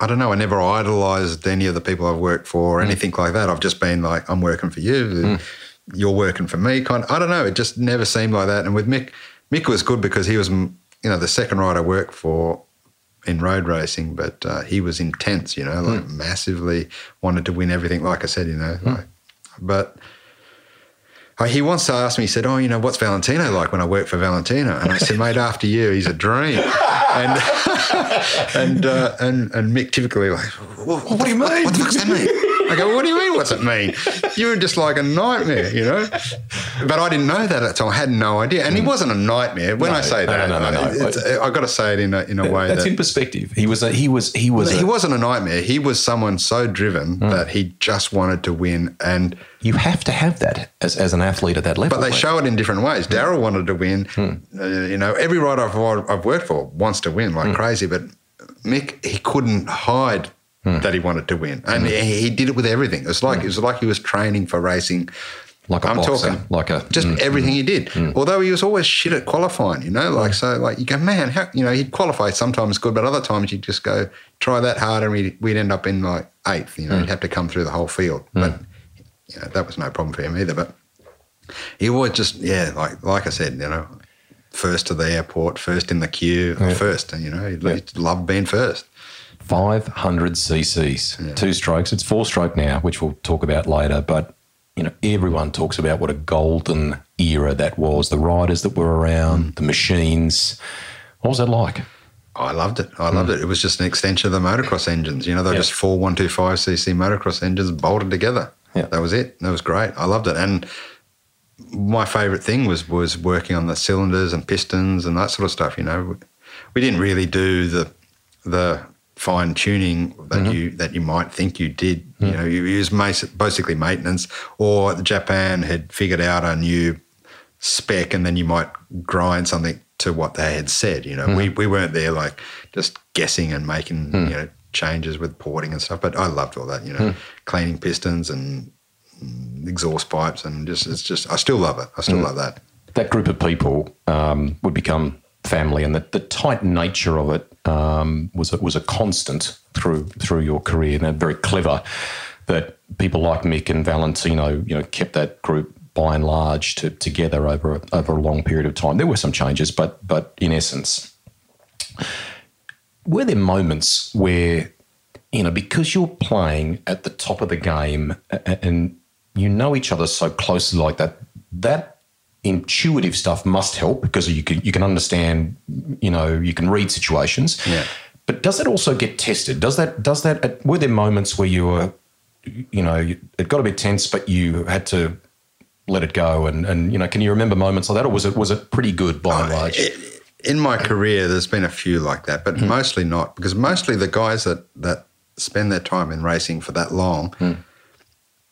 I don't know. I never idolized any of the people I've worked for or anything like that. I've just been like, I'm working for you, you're working for me. Kind. Of, I don't know. It just never seemed like that. And with Mick, Mick was good because he was, mm, you know, the second rider I worked for in road racing, but uh, he was intense. You know, like massively wanted to win everything. Like I said, you know, like, but. uh, He once asked me, he said, Oh, you know, what's Valentino like when I work for Valentino? And I said, Mate, after you, he's a dream. And and uh, and and Mick typically like, what, do you mean? What, the fuck's that mean? I go, what do you mean? What's it mean? You were just like a nightmare, you know. But I didn't know that at the time. I had no idea, and he wasn't a nightmare. When No, I say that, no, no, no, no. I got to say it in a in a way That's that in perspective. He was a, he was he was he a- wasn't a nightmare. He was someone so driven Hmm. that he just wanted to win, and you have to have that as, as an athlete at that level. but they mate. show it in different ways. Daryl wanted to win. Hmm. Uh, you know, every rider I've, I've worked for wants to win like crazy, but Mick he couldn't hide Hmm. that he wanted to win, and he, he did it with everything. It was like hmm. it was like he was training for racing. Like a I'm boxer, talking like a- just mm, everything he did. Hmm. Although he was always shit at qualifying, you know, like hmm. so, like you go, man, how you know he'd qualify sometimes good, but other times you'd just go try that hard, and we'd, we'd end up in like eighth. You know, he'd have to come through the whole field, but you know that was no problem for him either. But he was just yeah, like like I said, you know, first to the airport, first in the queue, first. and You know, he Yeah. he loved being first. 500 cc's, two strokes. It's four stroke now, which we'll talk about later. But you know, everyone talks about what a golden era that was. The riders that were around, mm. the machines. What was that like? I loved it. I loved mm. it. It was just an extension of the motocross engines. You know, they're Yeah. just four 125cc motocross engines bolted together. Yeah. That was it. That was great. I loved it. And my favourite thing was was working on the cylinders and pistons and that sort of stuff. You know, we didn't really do the the fine tuning that mm-hmm. you that you might think you did. You mm. know, you use basically maintenance, or Japan had figured out a new spec, and then you might grind something to what they had said. You know, mm. we we weren't there like just guessing and making mm. you know changes with porting and stuff. But I loved all that. You know, cleaning pistons and mm, exhaust pipes and just it's just I still love it. I still love that. that group of people um, would become family, and the, the tight nature of it um, was a, was a constant through through your career. And very clever that people like Mick and Valentino, you know, kept that group by and large to, together over a, over a long period of time. There were some changes, but but in essence, were there moments where you know because you're playing at the top of the game and you know each other so closely like that that intuitive stuff must help because you can you can understand you know you can read situations. Yeah. but does that also get tested? Does that does that were there moments where you were you know it got a bit tense but you had to let it go and and you know can you remember moments like that or was it was it pretty good by and uh, large? in my career, there's been a few like that, but hmm. mostly not because mostly the guys that that spend their time in racing for that long, hmm.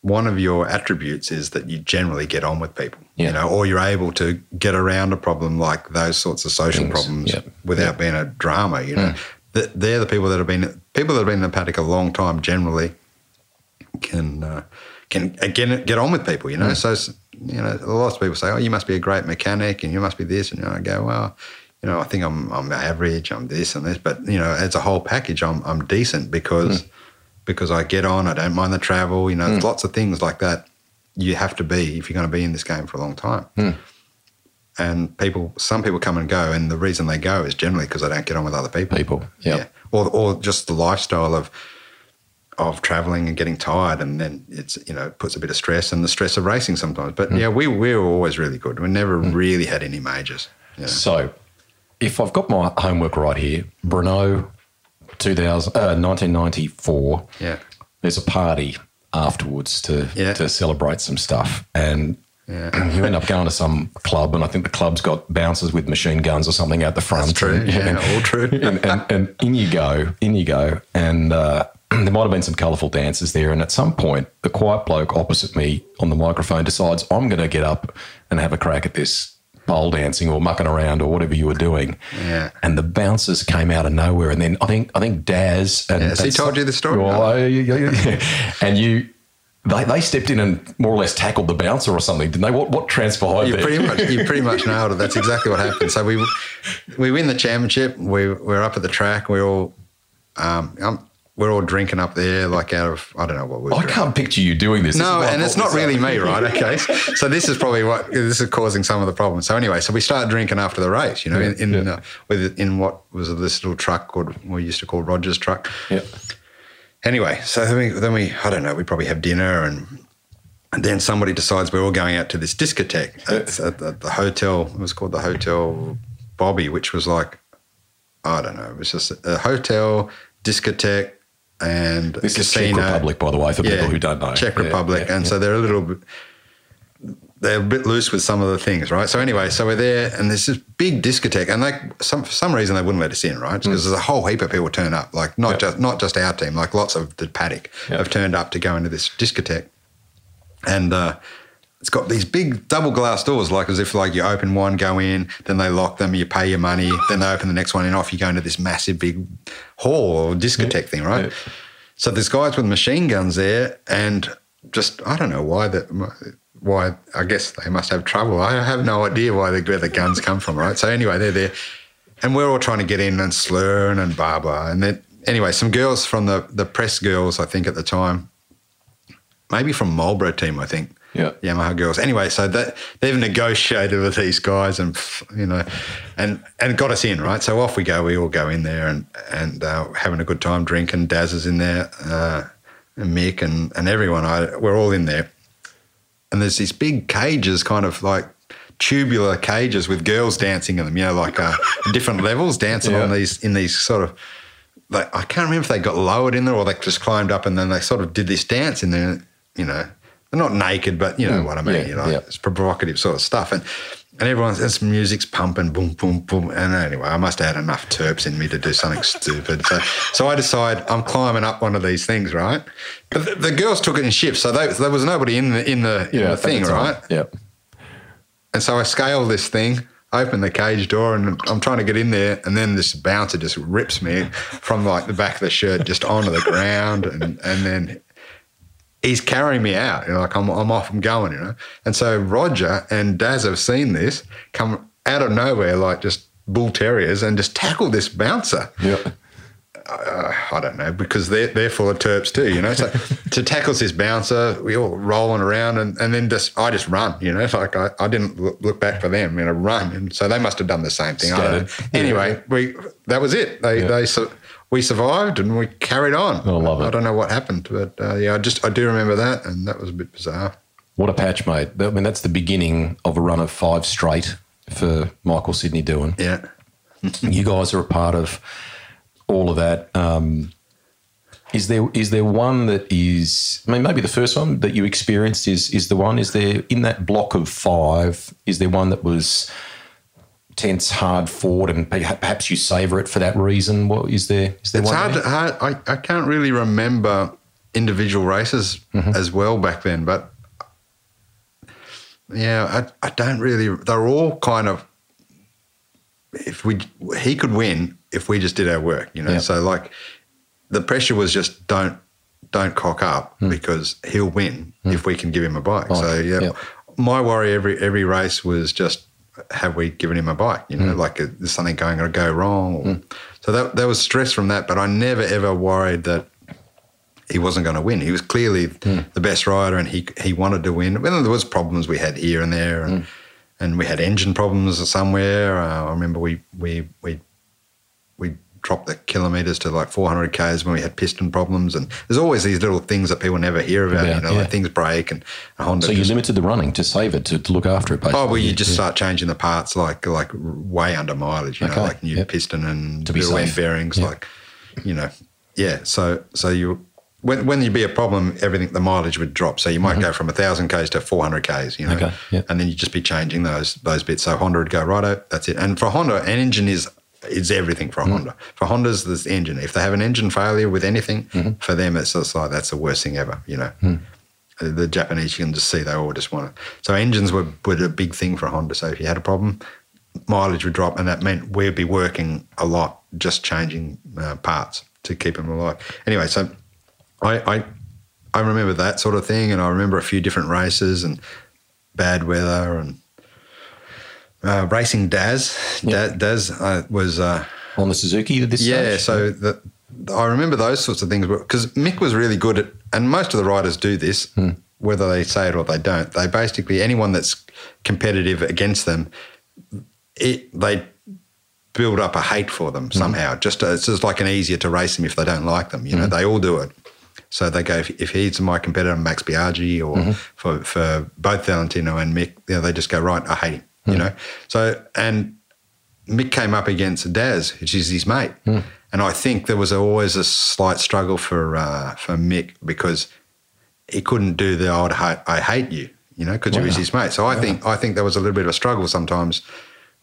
One of your attributes is that you generally get on with people, Yeah. you know, or you're able to get around a problem like those sorts of social Things, problems yeah. without being a drama. You know, hmm. Th- they're the people that have been people that have been in the paddock a long time generally can uh, can uh, again get on with people. You know, hmm. so you know, lots of people say, "Oh, you must be a great mechanic, and you must be this," and you know, I go, "Well." You know, I think I'm I'm average. I'm this and this, but you know, as a whole package, I'm I'm decent because hmm. Because I get on. I don't mind the travel. You know, there's hmm. lots of things like that you have to be if you're going to be in this game for a long time. Hmm. And people, some people come and go, and the reason they go is generally because they don't get on with other people. people yeah, Or, or just the lifestyle of of traveling and getting tired, and then it's you know puts a bit of stress and the stress of racing sometimes. But hmm. yeah, we we were always really good. We never really had any majors. Yeah. So, if I've got my homework right here, Brno, 2000, uh, 1994, Yeah. there's a party afterwards to, Yeah. to celebrate some stuff. And Yeah. you end up going to some club, and I think the club's got bouncers with machine guns or something out the front. That's true. And, Yeah, all true. and, and, and in you go, in you go. And uh, there might have been some colourful dances there. And at some point, the quiet bloke opposite me on the microphone decides, I'm going to get up and have a crack at this pole dancing or mucking around or whatever you were doing. Yeah. And the bouncers came out of nowhere. And then I think I think Daz and Has he told you the story? Well, I- yeah, yeah, yeah. and you. They, they stepped in and more or less tackled the bouncer or something, didn't they? What what transpired You there? pretty much you pretty much nailed it. That's exactly what happened. So we we win the championship. We we're up at the track. We're all um, um, we're all drinking up there, like out of I don't know what we're. I can't picture you doing this. This No, is why I and it's not really up. me, right? Okay, so this is probably what this is causing some of the problems. So anyway, so we start drinking after the race, you know, in in, yeah. uh, with in what was this little truck called we used to call Rogers truck. Yeah. Anyway, so then we, then we I don't know, we probably have dinner and. And then somebody decides we're all going out to this discotheque at, at, at the hotel. It was called the Hotel Bobby, which was like, I don't know, it was just a hotel, discotheque, and This is casino. Czech Republic, by the way, for people who don't know. Czech Republic, yeah, and yeah. so they're a little bit. They're a bit loose with some of the things, right? So anyway, so we're there, and there's this big discotheque, and like some for some reason they wouldn't let us in, right? Because there's a whole heap of people turn up, like not Mm. Yeah. just not just our team, like lots of the paddock Yeah. have turned up to go into this discotheque, and uh, it's got these big double glass doors, like as if like you open one, go in, then they lock them, you pay your money, then they open the next one, and off you go into this massive big hall or discotheque thing, right? Yeah. So there's guys with machine guns there, and just I don't know why that. Why I guess they must have trouble. I have no idea why the, where the guns come from, right? So anyway, they're there, and we're all trying to get in and slurring and blah blah. And then anyway, some girls from the the press girls, I think at the time, maybe from Marlboro team, I think. Yeah. Yamaha girls. Anyway, so that they've negotiated with these guys and you know, and and got us in right. So off we go. We all go in there and and uh, having a good time drinking. Daz is in there, uh, and Mick and and everyone. I we're all in there, and there's these big cages, kind of like tubular cages with girls dancing in them. You know, like uh, different levels dancing on these in these sort of. Like, I can't remember if they got lowered in there or they just climbed up and then they sort of did this dance in there. You know, not naked, but you know mm. what I mean. yeah, you know, yeah. it's provocative sort of stuff. And and everyone's this music's pumping, boom, boom, boom. And anyway, I must have had enough terps in me to do something stupid. So, so I decide I'm climbing up one of these things, right? But the, the girls took it in shifts, so they, there was nobody in the in the, in the thing, time. right? Yeah. And so I scale this thing, open the cage door, and I'm trying to get in there, and then this bouncer just rips me from like the back of the shirt just onto the ground, and and then he's carrying me out. You know, like I'm I'm off, I'm going, you know. And so Roger and Daz have seen this come out of nowhere, like just bull terriers, and just tackle this bouncer. Yeah. Uh, I don't know, because they're, they're full of terps too, you know. So to tackle this bouncer, we all rolling around and, and then just I just run, you know, like I, I didn't look, back for them, you know, run. And so they must have done the same thing. I don't know. Anyway, we that was it. They Yeah. they su- we survived and we carried on. I love it. I don't know what happened, but uh, yeah, I just I do remember that, and that was a bit bizarre. What a patch, mate. I mean, that's the beginning of a run of five straight for Michael Sidney doing. Yeah. you guys are a part of all of that. Um, is there is there one that is? I mean, maybe the first one that you experienced is is the one. Is there in that block of five? Is there one that was tense, hard fought, and perhaps you savour it for that reason? What is there? Is there It's hard, there? hard I, I can't really remember individual races Mm-hmm. as well back then, but yeah, I, I don't really. They're all kind of. If we he could win if we just did our work, you know. So like, the pressure was just don't don't cock up Hmm. because he'll win if we can give him a bike. so yeah, yeah. my worry every every race was just have we given him a bike? You Hmm. know, like is something going to go wrong? Or, So that there was stress from that, but I never ever worried that he wasn't going to win. He was clearly Hmm. the best rider, and he he wanted to win. Well, there was problems we had here and there, Hmm. and and we had engine problems somewhere. Uh, I remember we we we we drop the kilometres to like 400 k's when we had piston problems. And there's always these little things that people never hear about. You know, yeah. like things break and Honda. So you just- limited the running to save it, to, to look after it, basically. Oh well, you just yeah. start changing the parts like like way under mileage, you Okay, know, like new yep. piston and To be rear end safe. bearings, Yep. like you know, yeah. So so you when when you be a problem, everything the mileage would drop. So you might go from thousand k's to four hundred k's, you know, Mm-hmm. Okay, and then you'd just be changing those those bits. So Honda would go righto, that's it. And for Honda, an engine is is everything for a mm-hmm. Honda. For Honda's this engine. If they have an engine failure with anything, mm-hmm. for them it's just like that's the worst thing ever, you know hmm. the Japanese, you can just see they all just want it. So engines were, were a big thing for Honda. So if you had a problem, mileage would drop, and that meant we'd be working a lot just changing uh, parts to keep them alive. Anyway, so I, I I remember that sort of thing, and I remember a few different races and bad weather and uh, racing Daz. Yeah. Da- Daz uh, was. Uh, On the Suzuki at this yeah, stage? so the, I remember those sorts of things because Mick was really good at, and most of the riders do this, whether they say it or they don't. They basically anyone that's competitive against them, it, they build up a hate for them somehow. Just to, it's just like an easier to race them if they don't like them. You know, they all do it. So they go if, if he's my competitor, Max Biaggi, or for for both Valentino and Mick, you know, they just go right. I hate him. You hmm. know, so and Mick came up against Daz, which is his mate, hmm. and I think there was always a slight struggle for uh, for Mick because he couldn't do the old "I, I hate you," you know, because he was his mate. So I think I think there was a little bit of a struggle sometimes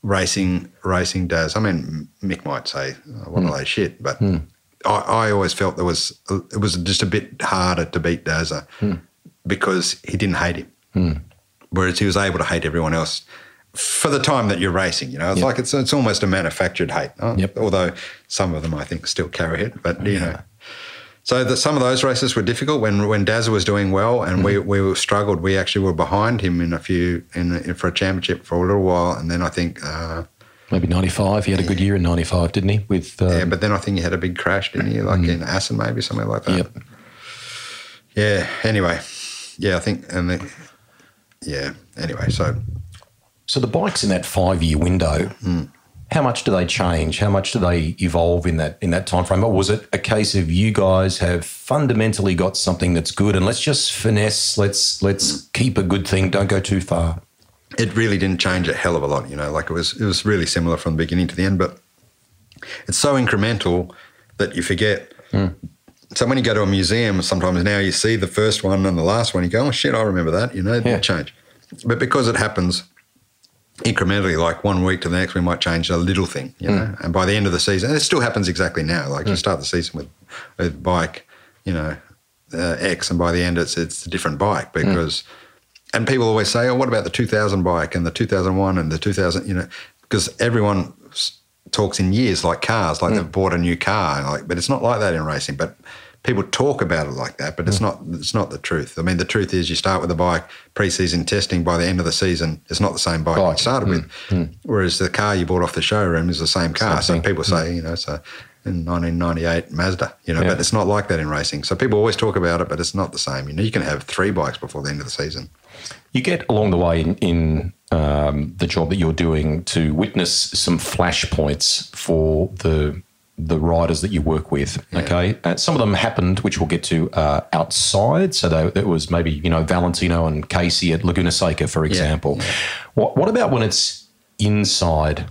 racing racing Daz. I mean, Mick might say, oh, "What a hmm. load of shit," but I, I always felt there was it was just a bit harder to beat Dazza uh, because he didn't hate him. Whereas he was able to hate everyone else for the time that you're racing. You know, it's Yep. like it's it's almost a manufactured hate. Yep. Although some of them I think still carry it, but you know. So the, some of those races were difficult when when Dazza was doing well and we we struggled. We actually were behind him in a few in, in for a championship for a little while, and then I think. Uh, Maybe 95. He had a good year in 95, didn't he? With uh, yeah, but then I think he had a big crash, didn't he? Like in Assen, maybe something like that. Yep. Yeah. Anyway, yeah, I think, and the, yeah. Anyway, so So the bikes in that five year window, hmm. how much do they change? How much do they evolve in that in that time frame? Or was it a case of you guys have fundamentally got something that's good and let's just finesse, let's let's keep a good thing, don't go too far. it really didn't change a hell of a lot. You know, like it was it was really similar from the beginning to the end, but it's so incremental that you forget. Hmm. So when you go to a museum, sometimes now you see the first one and the last one, you go, "Oh shit, I remember that." You know, it Yeah. change, but because it happens incrementally, like one week to the next, we might change a little thing. You know, hmm. and by the end of the season, it still happens exactly now. Like you hmm. start the season with a bike, you know, uh, X, and by the end, it's it's a different bike hmm. because and people always say, "Oh, what about the 2000 bike and the 2001 and the 2000?" You know, because everyone talks in years like cars, like they've bought a new car, like, but it's not like that in racing. But people talk about it like that, but it's hmm. not. It's not the truth. I mean, the truth is, you start with a bike pre-season testing. By the end of the season, it's not the same bike, Bike. you started hmm. with. Hmm. Whereas the car you bought off the showroom is the same car. Same so people say, you know, so. In 1998 Mazda, you know, Yeah. but it's not like that in racing. So people always talk about it, but it's not the same. You know, you can have three bikes before the end of the season. You get along the way in, in um, the job that you're doing to witness some flashpoints for the the riders that you work with. Okay, uh, some of them happened, which we'll get to uh, outside. So they, it was maybe you know Valentino and Casey at Laguna Seca, for example. What what about when it's inside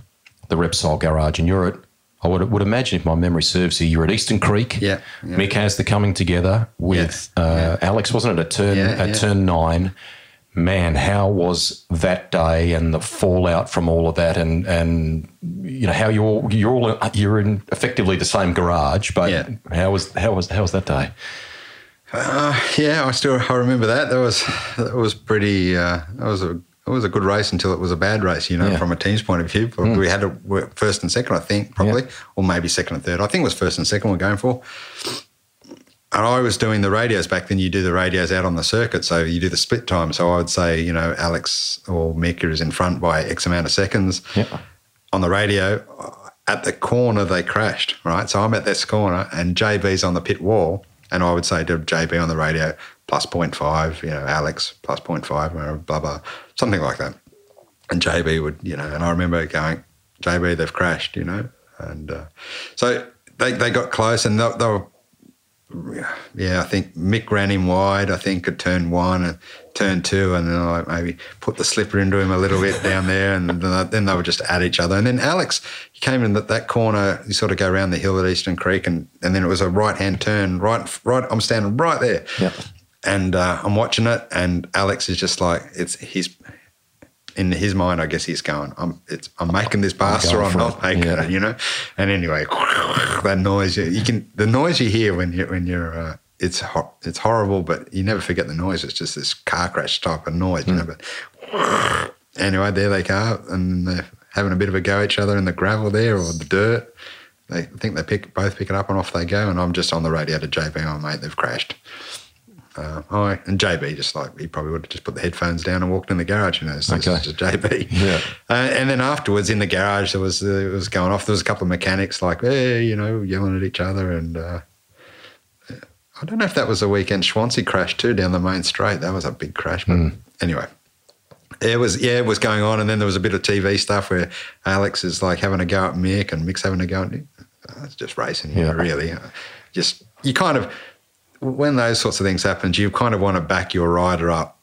the Repsol garage and you're at I would, would imagine, if my memory serves you, you're at Eastern Creek. Yeah, yeah. Mick has the coming together with uh, Alex, wasn't it? At turn Yeah, at yeah. turn nine. Man, how was that day and the fallout from all of that, and and you know how you're you're all you're in effectively the same garage, but Yeah. how was how was how was that day? Yeah, I still I remember that. That was that was pretty. Uh, that was a it was a good race until it was a bad race. You know, Yeah. From a team's point of view. We had to work first and second, I think, probably, or maybe second and third. I think it was first and second we're going for. And I was doing the radios back then. You do the radios out on the circuit, so you do the split time. So I would say, you know, Alex or Mika is in front by X amount of seconds. Yeah. On the radio, at the corner they crashed. Right, so I'm at this corner, and JB's on the pit wall, and I would say to JB on the radio, plus 0.5, you know, Alex plus 0.5, or blah blah, something like that. And JB would, you know, and I remember going, JB, they've crashed, you know, and uh, so they, they got close and they, they were yeah, I think Mick ran him wide. I think at turn one and turn two, and then I maybe put the slipper into him a little bit down there, and then they would just at each other. And then Alex, he came in that, that corner. You sort of go around the hill at Eastern Creek, and, and then it was a right hand turn. Right, right. I'm standing right there, Yep. and uh, I'm watching it, and Alex is just like it's he's in his mind. I guess he's going, I'm it's I'm making this pass or I'm not it. making Yeah. it, you know. And anyway, that noise you, can the noise you hear when you when you're uh, it's ho- it's horrible, but you never forget the noise. It's just this car crash type of noise, you know. Hmm. But anyway, there they go, and they're having a bit of a go at each other in the gravel there or the dirt. They think they pick both pick it up and off they go, and I'm just on the radio to JB. Oh mate, they've crashed. Uh, oh, and JB just like he probably would have just put the headphones down and walked in the garage. You know, so Okay. it's just JB. Yeah. Uh, and then afterwards in the garage, there was uh, it was going off. There was a couple of mechanics like, hey, you know, yelling at each other, and uh, I don't know if that was the weekend Schwansea crashed too down the main straight. That was a big crash, but anyway. It was yeah, it was going on, and then there was a bit of TV stuff where Alex is like having a go at Mick, and Mick's having a go at. Uh, it's just racing, you know, Yeah. really. Uh, Just you kind of when those sorts of things happen, you kind of want to back your rider up,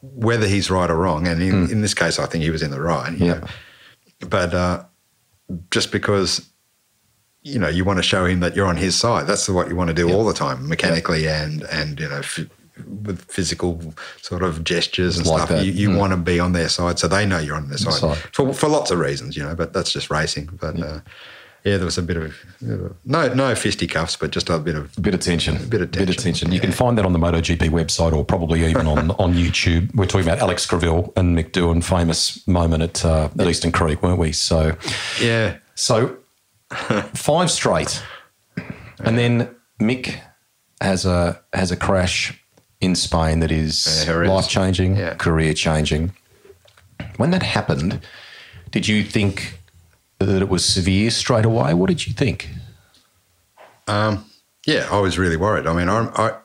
whether he's right or wrong. And in, in this case, I think he was in the right. Yeah. know. But uh, just because you know you want to show him that you're on his side, that's what you want to do all the time, mechanically and and you know. F- with physical sort of gestures and Like stuff, that. you, you Mm. want to be on their side, so they know you're on their side, side. For, for lots of reasons, you know. But that's just racing. But uh, yeah, there was a bit of no no fisticuffs, but just a bit of A bit of tension. A bit of tension, You can find that on the MotoGP website or probably even on, on YouTube. We're talking about Alex Criville and Mick Doohan, famous moment at, uh, at Eastern Creek, weren't we? So, yeah. so five straight. And then Mick has a has a crash in Spain that is Yeah, life changing, Yeah. career changing. When that happened, did you think that it was severe straight away? What did you think? Yeah, I was really worried. I mean, I, I,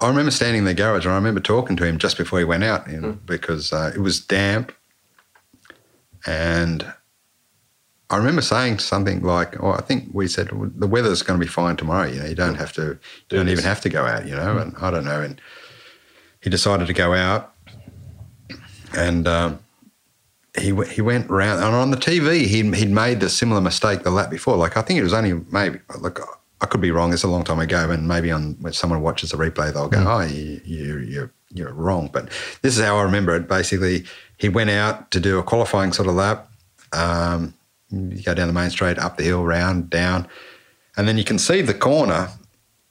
I remember standing in the garage and I remember talking to him just before he went out you know, because uh, it was damp. And I remember saying something like, oh, I think we said "Well, the weather's going to be fine tomorrow. You know, you don't have to, you Do don't this." even have to go out, you know, and I don't know. And he decided to go out and um, he, he went round and on the TV, he'd, he'd made the similar mistake the lap before. Like, I think it was only maybe, like, I could be wrong. It's a long time ago, and maybe on when someone watches the replay, they'll go, "Oh, you, you, you're you're wrong." But this is how I remember it. Basically, he went out to do a qualifying sort of lap. Um, you go down the main straight, up the hill, round, down, and then you can see the corner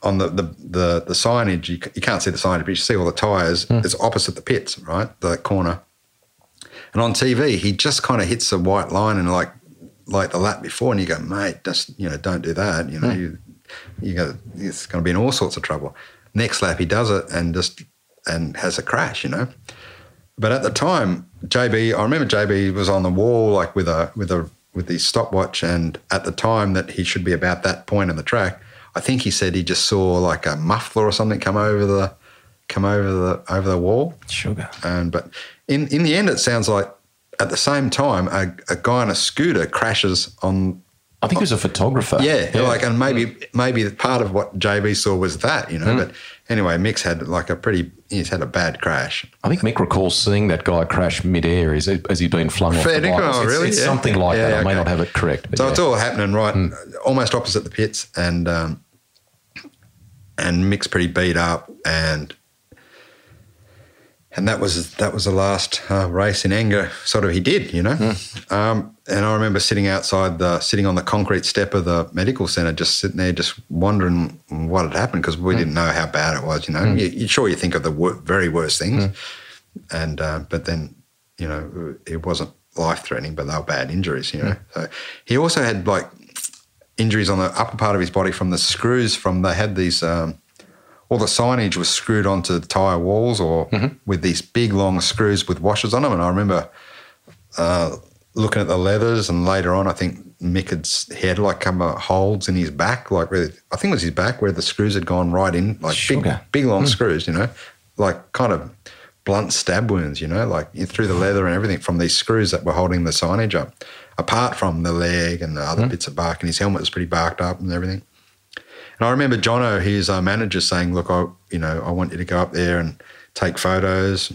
on the the the, the signage. You, you can't see the signage, but you see all the tyres. It's opposite the pits, right? The corner. And on TV, he just kind of hits the white line and like like the lap before, and you go, mate, just you know, don't do that. You know, hmm. you you go, it's going to be in all sorts of trouble. Next lap, he does it and just and has a crash. You know, but at the time, JB, I remember JB was on the wall like with a with a with his stopwatch, and at the time that he should be about that point in the track, I think he said he just saw like a muffler or something come over the come over the over the wall. Sugar. And but in in the end, it sounds like at the same time a, a guy on a scooter crashes on. I think he was a photographer. Yeah, like and maybe mm. maybe part of what JB saw was that you know. Mm. But anyway, Mick's had like a pretty he's had a bad crash. I think Mick recalls seeing that guy crash midair as, as he'd been flung off Fair the bike. oh, It's- really? It's Yeah. something like Yeah, that. I may not have it correct. So yeah. it's all happening right, mm. almost opposite the pits, and um, and Mick's pretty beat up, and and that was that was the last uh, race in anger. Sort of, he did, you know. Um, and I remember sitting outside the sitting on the concrete step of the medical centre, just sitting there, just wondering what had happened because we didn't know how bad it was. You know, you, you sure you think of the wor- very worst things, and uh, but then you know it wasn't life threatening, but they were bad injuries. You know, so he also had like injuries on the upper part of his body from the screws from they had these um, all the signage was screwed onto the tire walls or mm-hmm. with these big long screws with washers on them. And I remember uh, looking at the leathers and later on I think Mick had he had like come holes in his back like where I think it was his back where the screws had gone right in like big Sugar. big long mm. screws you know like kind of blunt stab wounds you know like through the mm-hmm. leather and everything from these screws that were holding the signage up. Apart from the leg and the other mm-hmm. bits of bark, and his helmet was pretty barked up and everything. And I remember Jono, his uh, manager, saying, "Look, I, you know, I want you to go up there and take photos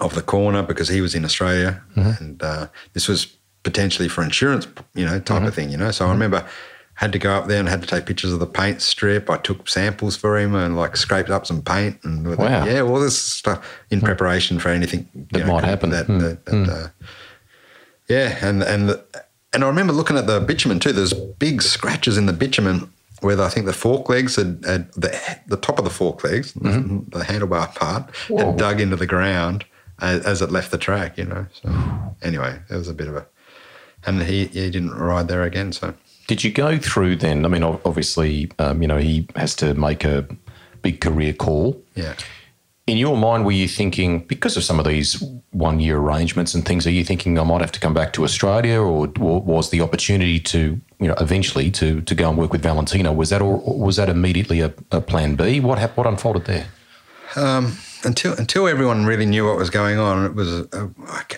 of the corner because he was in Australia, and uh, this was potentially for insurance, you know, type of thing, you know." So I remember had to go up there and had to take pictures of the paint strip. I took samples for him and like scraped up some paint and Wow. yeah, all this stuff in preparation for anything you That might happen. That, Hmm. that, that, uh, yeah, and and the, and I remember looking at the bitumen too. There's big scratches in the bitumen where I think the fork legs had, had the the top of the fork legs, Mm-hmm. the handlebar part, had dug into the ground as, as it left the track. You know. So anyway, it was a bit of a, and he he didn't ride there again. So Did you go through then? I mean, obviously, um, you know, he has to make a big career call. yeah. In your mind, were you thinking, because of some of these one year arrangements and things, are you thinking I might have to come back to Australia or, or was the opportunity to, you know, eventually to, to go and work with Valentino, was that or was that immediately a, a plan B? What what unfolded there? until until everyone really knew what was going on, it was a,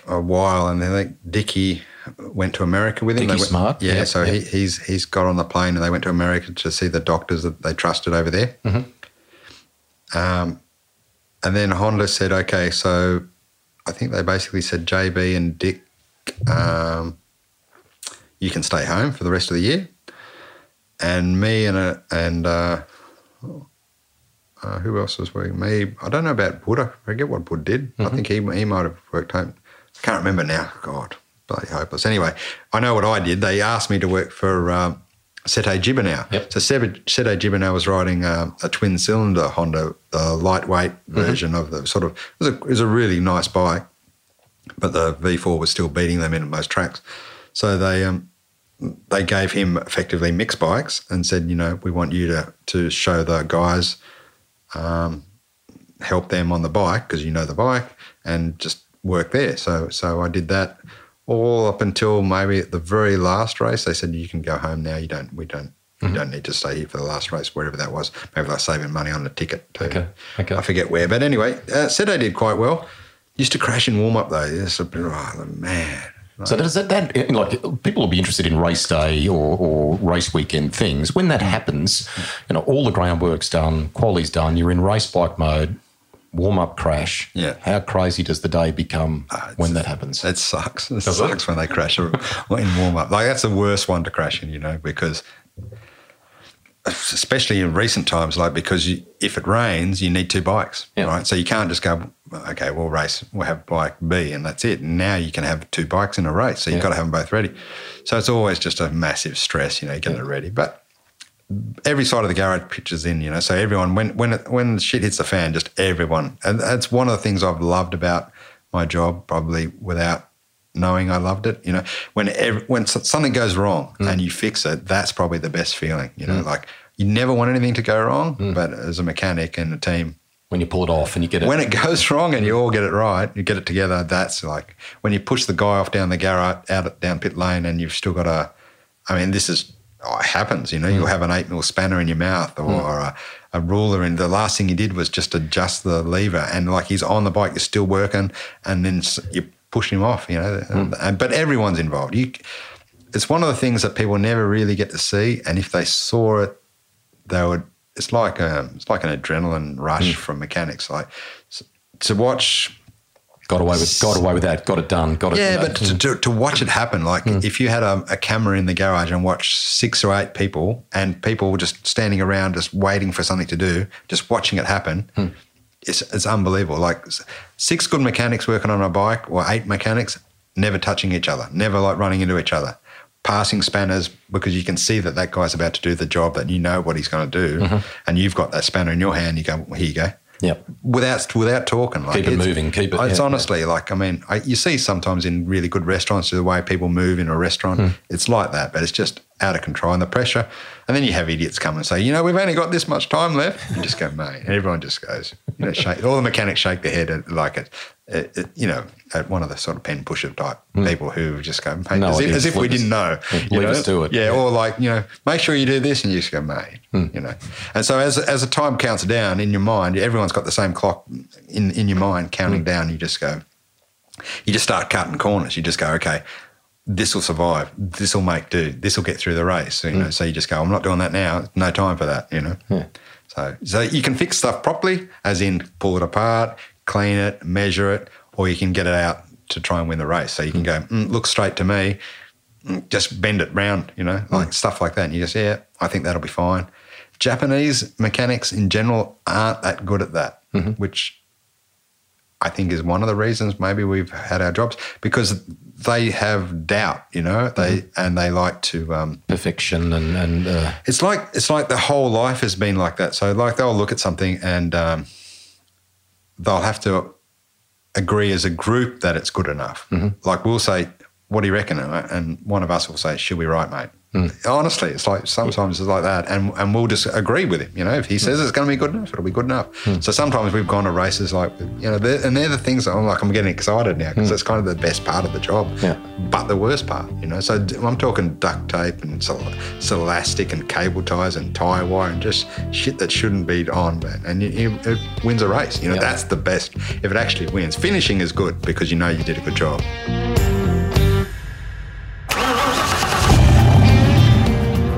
a, while. And then I think Dickie went to America with him. Dickie went- Smart, yeah. yeah, so yeah. He, he's he's got on the plane and they went to America to see the doctors that they trusted over there. Mm-hmm. Um, and then Honda said, okay, so I think they basically said JB and Dick, um, you can stay home for the rest of the year, and me and a, and. Uh, uh, who else was working? Me. I don't know about Buddha. I forget what Buddha did. I think he he might have worked home. I can't remember now. God, bloody hopeless. Anyway, I know what I did. They asked me to work for um, Sete Gibernau. Yep. So Sete Sete Gibernau was riding um, a twin cylinder Honda, the lightweight version of the sort of. It was, a, it was a really nice bike, but the V4 was still beating them in most tracks. So they um, they gave him effectively mixed bikes and said, you know, we want you to to show the guys, um, help them on the bike because you know the bike, and just work there. So so I did that all up until maybe at the very last race. They said you can go home now. You don't. We don't. You don't need to stay here for the last race, wherever that was. Maybe they're saving money on the ticket. Too. Okay, okay. I forget where, but anyway, uh, said I did quite well. Used to crash in warm up though. Yes, oh, man. So does that, that like people will be interested in race day or, or race weekend things. When that happens, you know, all the groundwork's done, quality's done, you're in race bike mode, warm up crash. Yeah. How crazy does the day become ah, when that happens? It sucks. It Does it? sucks when they crash in warm up. Like that's the worst one to crash in, you know, because especially in recent times, like because you, if it rains, you need two bikes, Yeah. right? So you can't just go, okay, we'll race, we'll have bike B, and that's it. Now you can have two bikes in a race, so you've Yeah. got to have them both ready. So it's always just a massive stress, you know, getting it ready. But every side of the garage pitches in, you know. So everyone, when when when shit hits the fan, just everyone, and that's one of the things I've loved about my job, probably without knowing I loved it. You know, when ev when something goes wrong hmm. and you fix it, that's probably the best feeling. You know, hmm. like you never want anything to go wrong, hmm. but as a mechanic and a team. when you pull it off and you get it. When it goes wrong and you all get it right, you get it together. That's like when you push the guy off down the garage, out down pit lane, and you've still got a. I mean, this is oh, happens. You know, you'll mm. have an eight mil spanner in your mouth or mm. a, a ruler, and the last thing you did was just adjust the lever, and like he's on the bike, you're still working, and then you push him off. You know, and, and- but everyone's involved. You, it's one of the things that people never really get to see, and if they saw it, they would. It's like a, it's like an adrenaline rush from mechanics. Like to watch got away with got away with that, got it done, got it. Done. Yeah, but to, to, to watch it happen, like hmm. if you had a, a camera in the garage and watch six or eight people and people just standing around just waiting for something to do, just watching it happen, hmm. it's, it's unbelievable. Like six good mechanics working on a bike or eight mechanics never touching each other, never like running into each other, passing spanners because you can see that that guy's about to do the job that you know what he's going to do mm-hmm. and you've got that spanner in your hand, you go, well, here you go Yep. without without talking. Like Keep it moving, keep it- It's yeah, honestly like I mean, I, you see sometimes in really good restaurants the way people move in a restaurant. Hmm. It's like that, but it's just out of control and the pressure. And then you have idiots come and say, you know, we've only got this much time left. You just go, mate. And everyone just goes, you know, shake. All the mechanics shake their head at, like it, it, it, you know, at one of the sort of pen pusher type people who just go, Hmm. No as, if, as if we didn't know. Leave know? us to it. Yeah, Yeah. or like you know, make sure you do this, and you just go, mate. Hmm. You know, and so as as the time counts down in your mind, everyone's got the same clock in in your mind counting Hmm. down. You just go, you just start cutting corners. You just go, okay, this will survive. This will make do. This will get through the race. You know, so you just go, I'm not doing that now. No time for that. You know. Yeah. So, so you can fix stuff properly, as in pull it apart, clean it, measure it, or you can get it out to try and win the race. So you can go, mm, look straight to me, mm, just bend it round. You know, like stuff like that. And you just, yeah, I think that'll be fine. Japanese mechanics in general aren't that good at that, which I think is one of the reasons maybe we've had our jobs because they have doubt, you know, they and they like to. Um, Perfection and and uh, it's like it's like the whole life has been like that. So like they'll look at something and um, they'll have to agree as a group that it's good enough. Mm-hmm. Like we'll say, "What do you reckon?" And one of us will say, "Should we right, mate?" Mm. Honestly, it's like sometimes it's like that, and and we'll just agree with him. You know, if he says mm. it's going to be good enough, it'll be good enough. Mm. So sometimes we've gone to races like you know, they're, and they're the things that I'm like I'm getting excited now because it's kind of the best part of the job, Yeah. but the worst part. You know, so I'm talking duct tape and elastic and cable ties and tie wire and just shit that shouldn't be on, man. And you, you, it wins a race. You know, Yeah. that's the best if it actually wins. Finishing is good because you know you did a good job.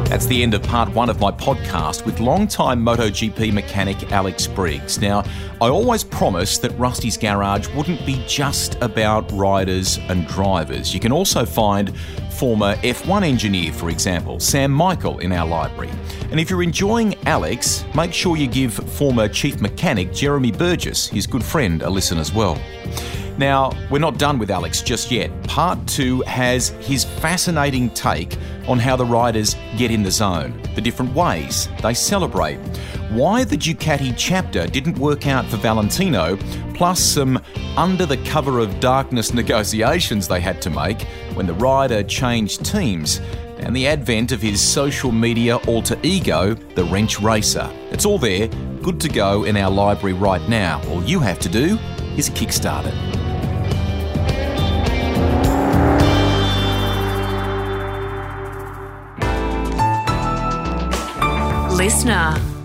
That's the end of part one of my podcast with longtime MotoGP mechanic Alex Briggs. Now, I always promised that Rusty's Garage wouldn't be just about riders and drivers. You can also find former F1 engineer, for example, Sam Michael, in our library. And if you're enjoying Alex, make sure you give former chief mechanic Jeremy Burgess, his good friend, a listen as well. Now, we're not done with Alex just yet. Part two has his fascinating take on how the riders get in the zone, the different ways they celebrate, why the Ducati chapter didn't work out for Valentino, plus some under the cover of darkness negotiations they had to make when the rider changed teams, and the advent of his social media alter ego, the Wrench Racer. It's all there, good to go in our library right now. All you have to do is kickstart it. Listener.